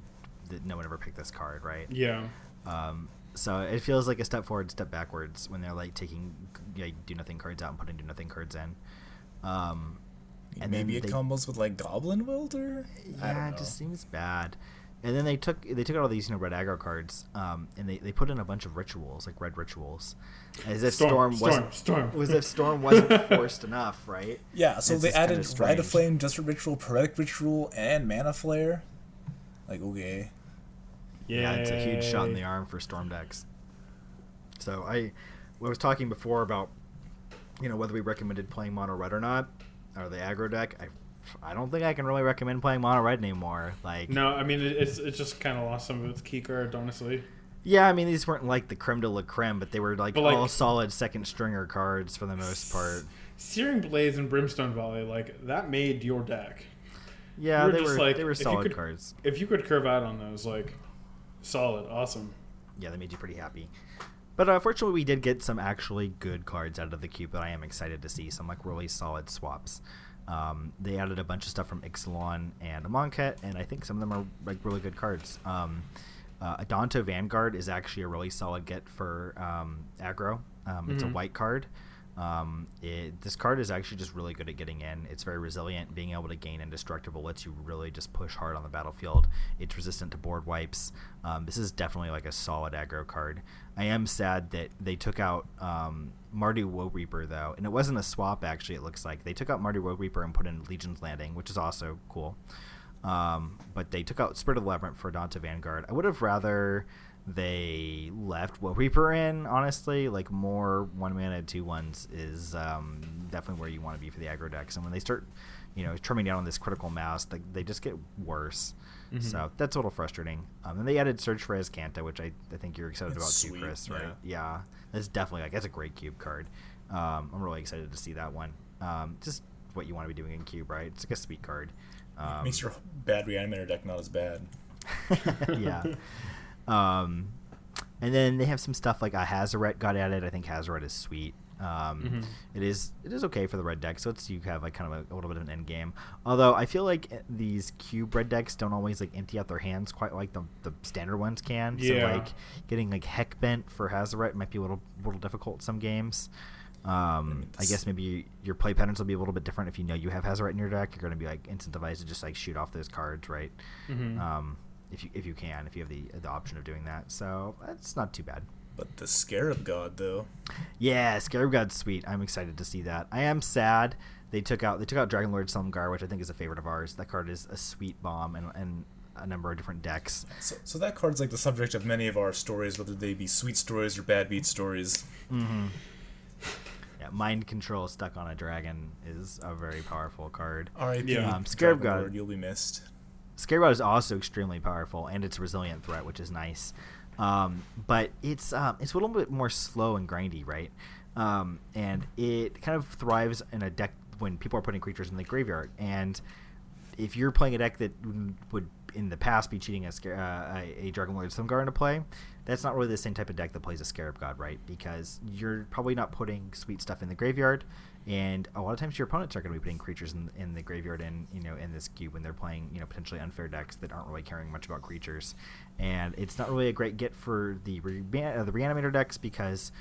th- no one ever pick this card, right? Yeah. Um, so it feels like a step forward, step backwards when they're like taking like, do nothing cards out and putting do nothing cards in. Um, and Maybe then it they- combos with like Goblin Welder. I yeah, don't it just seems bad. And then they took they took out all these you know red aggro cards, um, and they, they put in a bunch of rituals like red rituals, as if Storm, Storm, Storm, wasn't Storm. was <laughs> if Storm wasn't <laughs> forced enough, right? Yeah, so It's they just kinda added strange. Rite of Flame, Desperate Ritual, Pyretic Ritual, and Mana Flare. Like, okay. Yeah, it's a huge shot in the arm for Storm decks. So I, I was talking before about, you know, whether we recommended playing mono red or not, or the aggro deck. I, I don't think I can really recommend playing mono red anymore. Like, No, I mean it, it's just kind of lost some of its key card, honestly. yeah, I mean these weren't like the creme de la creme, but they were like, like- all solid second stringer cards for the most part. Searing Blaze and Brimstone Volley, like that made your deck. Yeah, You were they were like, they were solid could- cards. If you could curve out on those, like solid, awesome. Yeah, they made you pretty happy. But uh, fortunately, we did get some actually good cards out of the cube that I am excited to see. Some like really solid swaps. Um, they added a bunch of stuff from Ixalan and Amonkhet, and I think some of them are like really good cards. Um, uh, Adanto Vanguard is actually a really solid get for um, aggro. Um, It's a Mhm. white card. Um, it, this card is actually just really good at getting in. It's very resilient. Being able to gain indestructible lets you really just push hard on the battlefield. It's resistant to board wipes. Um, this is definitely like a solid aggro card. I am sad that they took out um, Mardu Woe Reaper though, and it wasn't a swap. Actually, it looks like they took out Mardu Woe Reaper and put in Legion's Landing, which is also cool. Um, but they took out Spirit of the Labyrinth for Adanto Vanguard. I would have rather they left Woe Reaper in, honestly. Like, more one mana, two ones is um, definitely where you want to be for the aggro decks. And when they start, you know, trimming down on this critical mass, they, they just get worse. Mhm. So that's a little frustrating. Um, and they added Search for Azcanta, which I, I think you're excited That's about too, Chris, right? yeah. Yeah. That's definitely, like, that's a great cube card. Um, I'm really excited to see that one. Um, just what you want to be doing in cube, right? It's like a sweet card. Um, Makes your bad reanimator deck not as bad. <laughs> yeah. <laughs> Um, and then they have some stuff like a Hazaret got added. I think Hazaret is sweet. Um, Mhm. it is it is okay for the red deck, so it's you have like kind of a, a little bit of an end game. Although I feel like eh, these cube red decks don't always like empty out their hands quite like the, the standard ones can. Yeah. So like getting like heck bent for Hazaret might be a little little difficult some games. Um, I It's- guess maybe your play patterns will be a little bit different if you know you have Hazaret in your deck. You're going to be like incentivized to just like shoot off those cards, right? Mhm. um, if you if you can, if you have the the option of doing that. So that's not too bad. But the Scarab God, though. Yeah, Scarab God's sweet. I'm excited to see that. I am sad they took out they took out Dragonlord Silumgar, which I think is a favorite of ours. That card is a sweet bomb and and a number of different decks. So, so that card's like the subject of many of our stories, whether they be sweet stories or bad beat stories. Mm-hmm. Yeah, mind control stuck on a dragon is a very powerful card. R.I.P. Yeah. Um, Scarab God. Lord, you'll be missed. Scarab God is also extremely powerful, and it's a resilient threat, which is nice. Um, but it's um, it's a little bit more slow and grindy, right? Um, and it kind of thrives in a deck when people are putting creatures in the graveyard. And if you're playing a deck that would in the past be cheating a, uh, a, Dragonlord Silumgar into play, that's not really the same type of deck that plays a Scarab God, right? Because you're probably not putting sweet stuff in the graveyard, and a lot of times your opponents are going to be putting creatures in, in the graveyard and you know in this cube when they're playing you know potentially unfair decks that aren't really caring much about creatures, and it's not really a great get for the re- uh, the reanimator decks because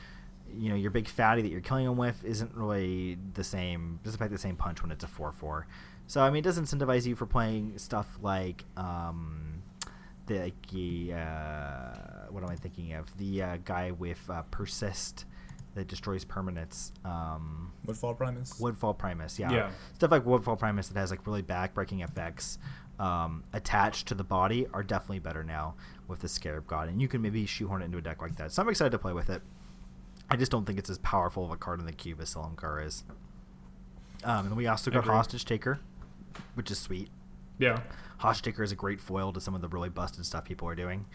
you know your big fatty that you're killing them with isn't really the same doesn't pack the same punch when it's a 4-4 so i mean it does incentivize you for playing stuff like um the like, the, uh, what am i thinking of the uh, guy with uh, persist that destroys permanents um Woodfall Primus. Woodfall Primus, yeah. Yeah. Stuff like Woodfall Primus that has like really backbreaking effects um, attached to the body are definitely better now with the Scarab God, and you can maybe shoehorn it into a deck like that. So I'm excited to play with it. I just don't think it's as powerful of a card in the cube as Silumgar is. Um, and we also got. Hostage Taker, which is sweet. Yeah. Hostage Taker is a great foil to some of the really busted stuff people are doing.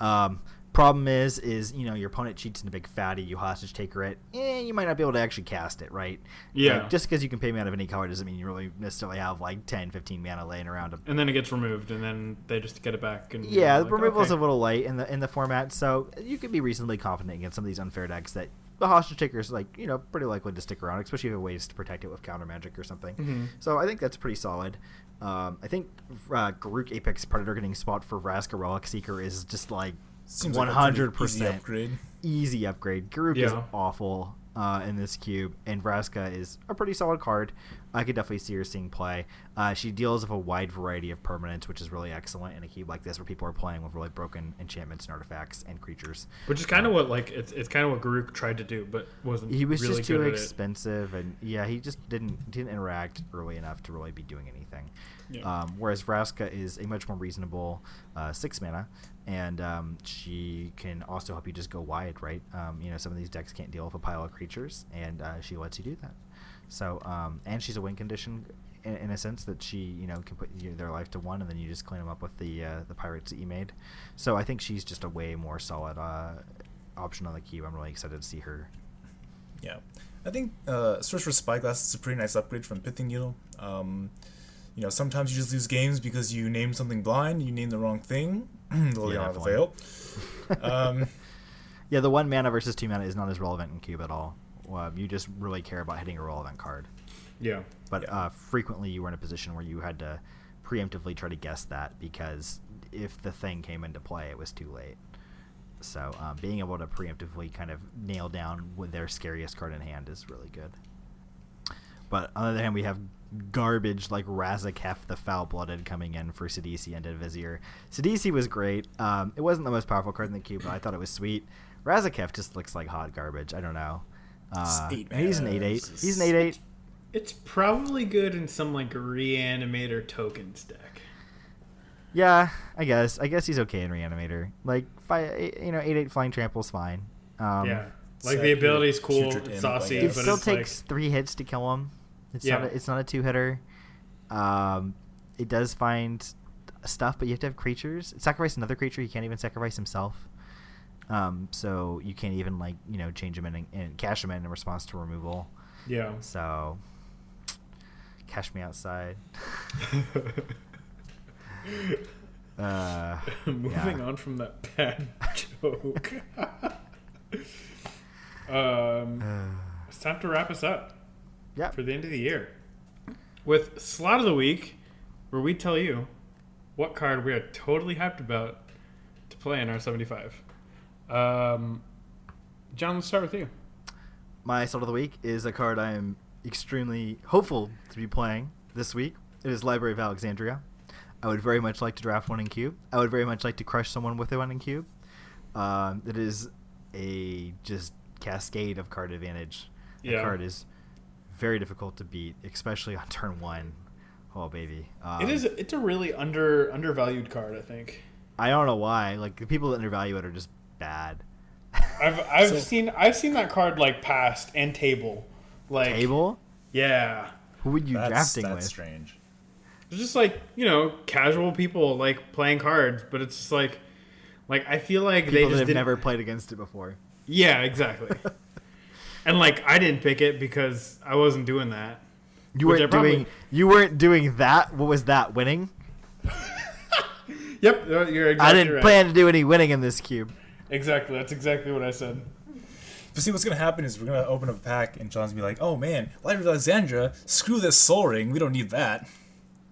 Um, problem is, is you know your opponent cheats in a big fatty, you Hostage Taker it, eh, you might not be able to actually cast it, right? Yeah. Like, just because you can pay mana of any color doesn't mean you really necessarily have like 10, 15 mana laying around. And then it gets removed, and then they just get it back. And yeah, the like, removal is okay. a little late in the in the format, so you can be reasonably confident against some of these unfair decks that the hostage taker is like you know pretty likely to stick around, especially if you have ways to protect it with counter magic or something. Mhm. So I think that's pretty solid. Um, I think uh, Garruk Apex Predator getting spot for Vraska Relic Seeker is just like Seems one like hundred easy percent upgrade. easy upgrade. Garruk is awful uh, in this cube, and Vraska is a pretty solid card. I could definitely see her seeing play. Uh, she deals with a wide variety of permanents, which is really excellent in a cube like this, where people are playing with really broken enchantments and artifacts and creatures. Which is kind of what like it's it's kind of what Garruk tried to do, but wasn't. He was really just too good expensive, and yeah, he just didn't didn't interact early enough to really be doing anything. Yeah. Um, whereas Vraska is a much more reasonable uh, six mana, and um, she can also help you just go wide, right? Um, you know, some of these decks can't deal with a pile of creatures, and uh, she lets you do that. So, um, and she's a win condition in, in a sense that she, you know, can put you, their life to one, and then you just clean them up with the uh, the pirates that you made. So I think she's just a way more solid uh, option on the cube. I'm really excited to see her Yeah, I think uh, Sorcerous Spyglass is a pretty nice upgrade from Pithing Needle. Um, you know, sometimes you just lose games because you name something blind, you name the wrong thing. <clears throat> Liliana the definitely. Veil. <laughs> Um, Yeah, the one mana versus two mana is not as relevant in cube at all. Um, you just really care about hitting a relevant card. Yeah. But Yeah. uh, frequently you were in a position where you had to preemptively try to guess that because if the thing came into play, it was too late. So um, being able to preemptively kind of nail down with their scariest card in hand is really good. But on the other hand, we have garbage like Razaketh the Foul Blooded coming in for Sidisi and Vizier. Sidisi was great. Um, it wasn't the most powerful card in the cube, but I thought it was sweet. Razaketh just looks like hot garbage. I don't know. Uh, he's an 8 8. He's an 8 8. It's probably good in some like reanimator tokens deck. Yeah, I guess. I guess he's okay in Reanimator. Like, fi- you know, 8 8 Flying Trample's fine. Um, yeah. Like Set the your ability's cool, it's saucy, It but still it's takes like three hits to kill him. It's Yeah. not. A, it's not a two hitter. Um, it does find stuff, but you have to have creatures. Sacrifice another creature. He can't even sacrifice himself. Um, so you can't even like you know change him in and, and cash him in in response to removal. yeah. So cash me outside. <laughs> Uh, <laughs> Moving yeah. on from that <laughs> bad joke. um, <sighs> it's time to wrap us up Yeah. for the end of the year with slot of the week, where we tell you what card we are totally hyped about to play in our 75. Um, John, let's start with you. My slot of the week is a card I am extremely hopeful to be playing this week. It is Library of Alexandria. I would very much like to draft one in cube. I would very much like to crush someone with a one in cube. Um, it is a just cascade of card advantage. The Yeah. card is very difficult to beat, especially on turn one. Oh baby, um, it is. It's a really under undervalued card. I think. I don't know why. Like the people that undervalue it are just bad. <laughs> I've I've So- seen I've seen that card like passed and table, like Table? Yeah, Who would you that's drafting that's with? strange. it's just like you know casual people like playing cards, but it's just like like I feel like they People just that have didn't. never played against it before. Yeah, exactly. <laughs> and like I didn't pick it because I wasn't doing that. You weren't probably- doing. You weren't doing that. What was that? Winning? <laughs> Yep, you're you're exactly I didn't right. plan to do any winning in this cube. Exactly, that's exactly what I said. But see, what's gonna happen is we're gonna open up a pack, and John's gonna be like, "Oh man, Library of Alexandria, screw this Sol Ring. We don't need that.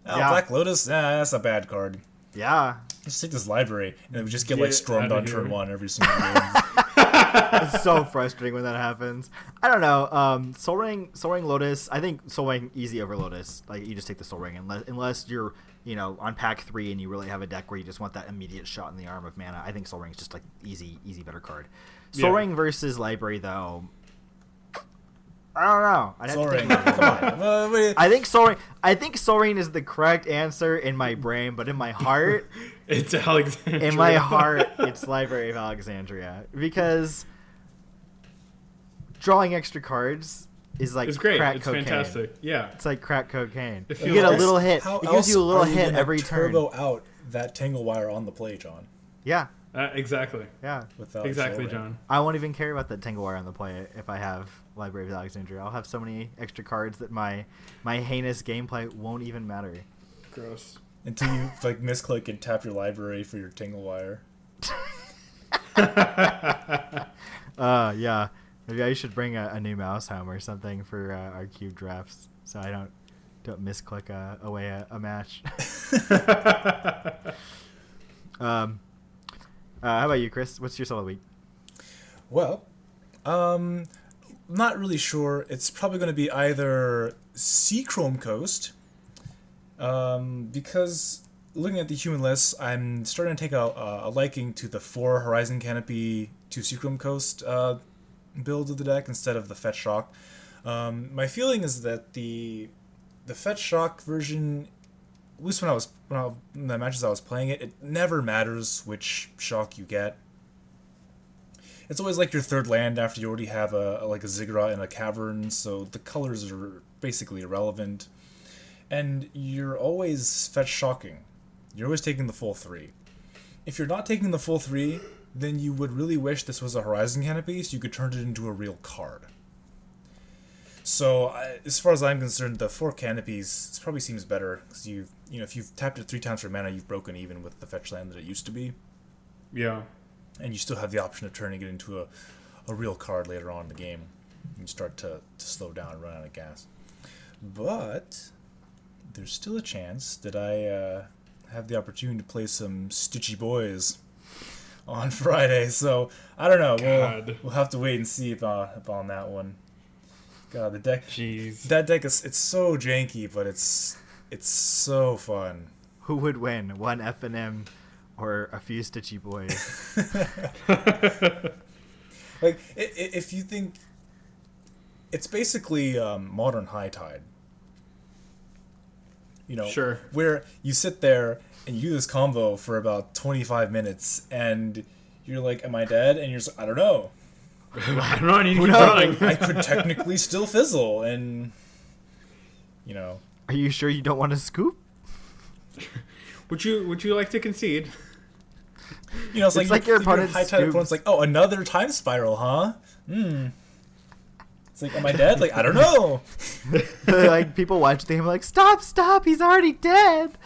Oh, Yeah. Black Lotus, ah, that's a bad card. Yeah, Just take this library, and then we just get Get like stormed on turn one every single <laughs> game. It's so frustrating when that happens. I don't know. Um, Sol Ring, Sol Ring Lotus. I think Sol Ring easy over Lotus. Like you just take the Sol Ring unless unless you're you know on pack three and you really have a deck where you just want that immediate shot in the arm of mana. I think Sol Ring is just like easy, easy better card. Soul Yeah. Ring versus Library though. I don't know. I'd have Soul to think about it. come on. Well, wait. I think Sol Ring. I think Sol Ring is the correct answer in my brain, but in my heart, <laughs> It's Alexandria. in my heart, it's Library of Alexandria because drawing extra cards is like It's great. crack it's cocaine. fantastic. Yeah. It's like crack cocaine. It You feels get a little hit. It gives you a little you hit gonna every turn. turbo out that tangle wire on the play, John. Yeah, Uh, exactly. yeah. Without Exactly, accelerating. John. I won't even care about that Tangle Wire on the play if I have Library of Alexandria. I'll have so many extra cards that my my heinous gameplay won't even matter. Gross. Until you like misclick and tap your library for your tangle wire. <laughs> Uh, yeah. Maybe I should bring a, a new mouse home or something for uh, our cube drafts, so I don't don't misclick uh, away a, a match. <laughs> um, uh, how about you, Chris? What's your solo week? Well, um, not really sure. It's probably going to be either Seachrome Coast, um, because looking at the human list, I'm starting to take a, a liking to the four Horizon Canopy to Seachrome Coast uh, build of the deck instead of the Fetch Shock. Um, my feeling is that the the Fetch Shock version, at least when I was when I, in the matches I was playing it, it never matters which shock you get it's always like your third land after you already have a, like a ziggurat and a cavern, so the colors are basically irrelevant. And you're always fetch shocking. You're always taking the full three. If you're not taking the full three, then you would really wish this was a horizon canopy so you could turn it into a real card. So, I, as far as I'm concerned, the four canopies probably seems better because you you know if you've tapped it three times for mana, you've broken even with the fetch land that it used to be Yeah. And you still have the option of turning it into a, a real card later on in the game. You start to, to slow down and run out of gas. But there's still a chance that I uh, have the opportunity to play some Stitchy Boys on <laughs> Friday. So I don't know. God. We'll, we'll have to wait and see about, about on that one. God, the deck. Jeez. That deck is it's so janky, but it's it's so fun. Who would win, one F and M, or a few Stitchy boys? <laughs> <laughs> Like i- i- if you think it's basically um, modern high tide. You know, Sure. where you sit there and you do this combo for about 25 minutes and you're like, am I dead? And you're just, I don't know. <laughs> I don't know. I need to keep knows? I could technically still fizzle and, you know, Are you sure you don't want to scoop? Would you Would you like to concede? You know, it's, It's like, like your your opponent high tide opponent's like, oh, another time spiral, huh? Hmm. It's like, am I dead? Like, I don't know. <laughs> like people watch the game like, stop, stop, he's already dead.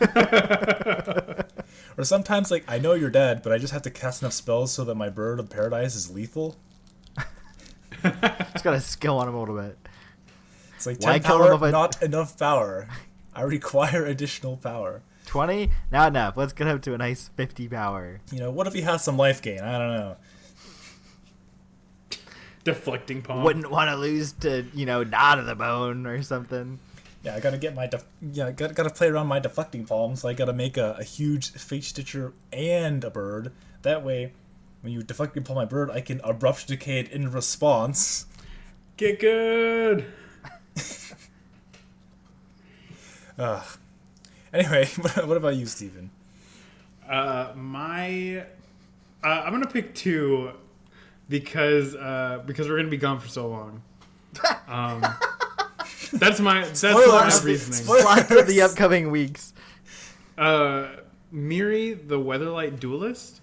<laughs> Or sometimes, like, I know you're dead, but I just have to cast enough spells so that my bird of paradise is lethal. Just gotta skill on him a little bit. It's like 10 kill him power, I- not enough power. I require additional power. Twenty, not enough. Let's get up to a nice fifty power. You know, what if he has some life gain? I don't know. Deflecting palm. Wouldn't want to lose to you know Knot of the Bone or something. Yeah, I gotta get my def- yeah, I gotta, gotta play around my deflecting palm, so I gotta make a, a huge face stitcher and a bird. That way, when you deflect and pull my bird, I can abrupt decay it in response. Get good. <laughs> Ugh. <laughs> Anyway, <laughs> what about you, Stephen? Uh, my, uh, I'm gonna pick two because uh, because we're gonna be gone for so long. <laughs> Um, that's my that's my Spoilers. reasoning. Spoilers. Lots of the upcoming weeks. Uh, Mirri, the Weatherlight Duelist.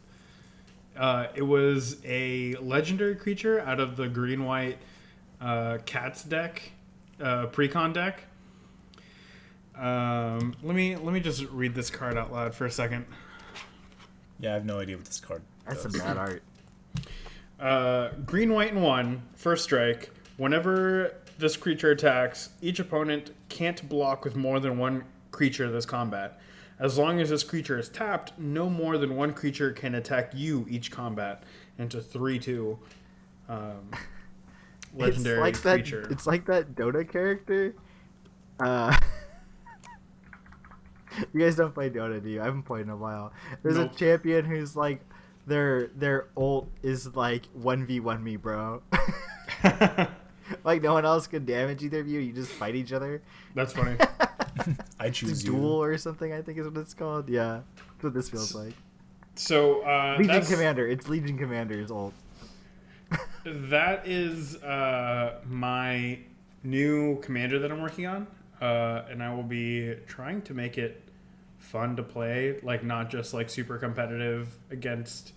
Uh, it was a legendary creature out of the green white uh, cats deck, uh, precon deck. Um, let me let me just read this card out loud for a second. Yeah, I have no idea what this card. Is. That's some does. bad art. Uh, green, white, and one. First strike. Whenever this creature attacks, each opponent can't block with more than one creature this combat. As long as this creature is tapped, no more than one creature can attack you each combat. Into three two. Um, legendary <laughs> it's like that, creature. It's like that Dota character. Uh, <laughs> <laughs> you guys don't play Dota, do you? I haven't played in a while. There's Nope. a champion who's like, their their ult is like one v one me, bro. <laughs> like no one else can damage either of you. You just fight each other. That's funny. <laughs> I It's choose a you. duel or something. I think is what it's called. Yeah, that's what this feels like. So uh, Legion that's, Commander. It's Legion Commander's ult. that is uh, my new commander that I'm working on, uh, and I will be trying to make it fun to play, like not just like super competitive against,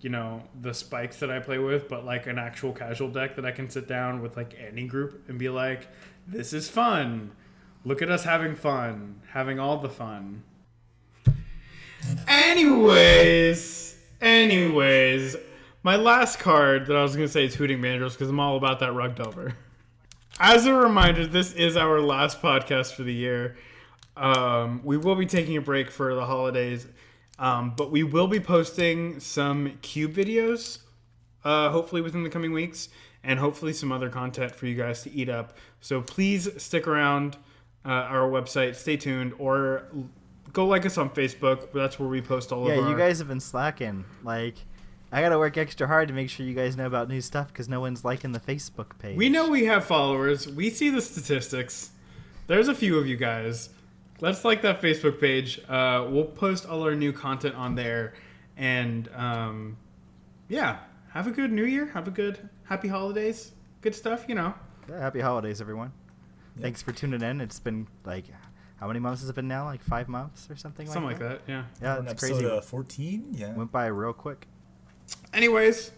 you know, the spikes that I play with, but like an actual casual deck that I can sit down with like any group and be like, this is fun. Look at us having fun, having all the fun. Anyways, anyways, my last card that I was gonna say is Hooting Mandrills because I'm all about that rug delver. <laughs> As a reminder, this is our last podcast for the year. Um, we will be taking a break for the holidays, um, but we will be posting some cube videos, uh, hopefully within the coming weeks, and hopefully some other content for you guys to eat up. So please stick around uh, our website, stay tuned, or go like us on Facebook. That's where we post all Yeah, of our. you guys have been slacking. Like, I gotta work extra hard to make sure you guys know about new stuff because no one's liking the Facebook page. We know we have followers. We see the statistics. There's a few of you guys. Let's like that Facebook page. Uh, we'll post all our new content on there. And um, yeah, have a good new year. Have a good happy holidays. Good stuff, you know. Yeah, happy holidays, everyone. Yeah. Thanks for tuning in. It's been like, how many months has it been now? Like five months or something, Something like like that, yeah. Yeah, We're it's episode crazy. uh, 14. Yeah. Went by real quick. Anyways,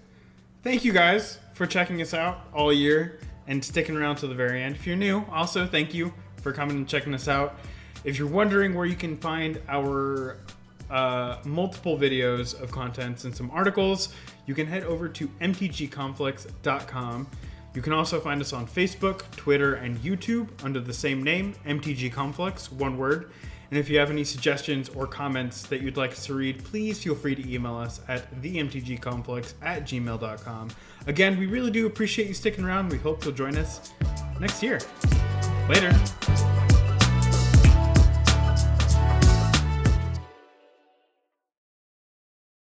thank you guys for checking us out all year and sticking around to the very end. If you're new, also thank you for coming and checking us out. If you're wondering where you can find our uh, multiple videos of contents and some articles, you can head over to mtgconflicts.com. You can also find us on Facebook, Twitter, and YouTube under the same name, MTG Conflicts, one word. And if you have any suggestions or comments that you'd like us to read, please feel free to email us at themtgconflicts at gmail.com. Again, we really do appreciate you sticking around. We hope you'll join us next year. Later.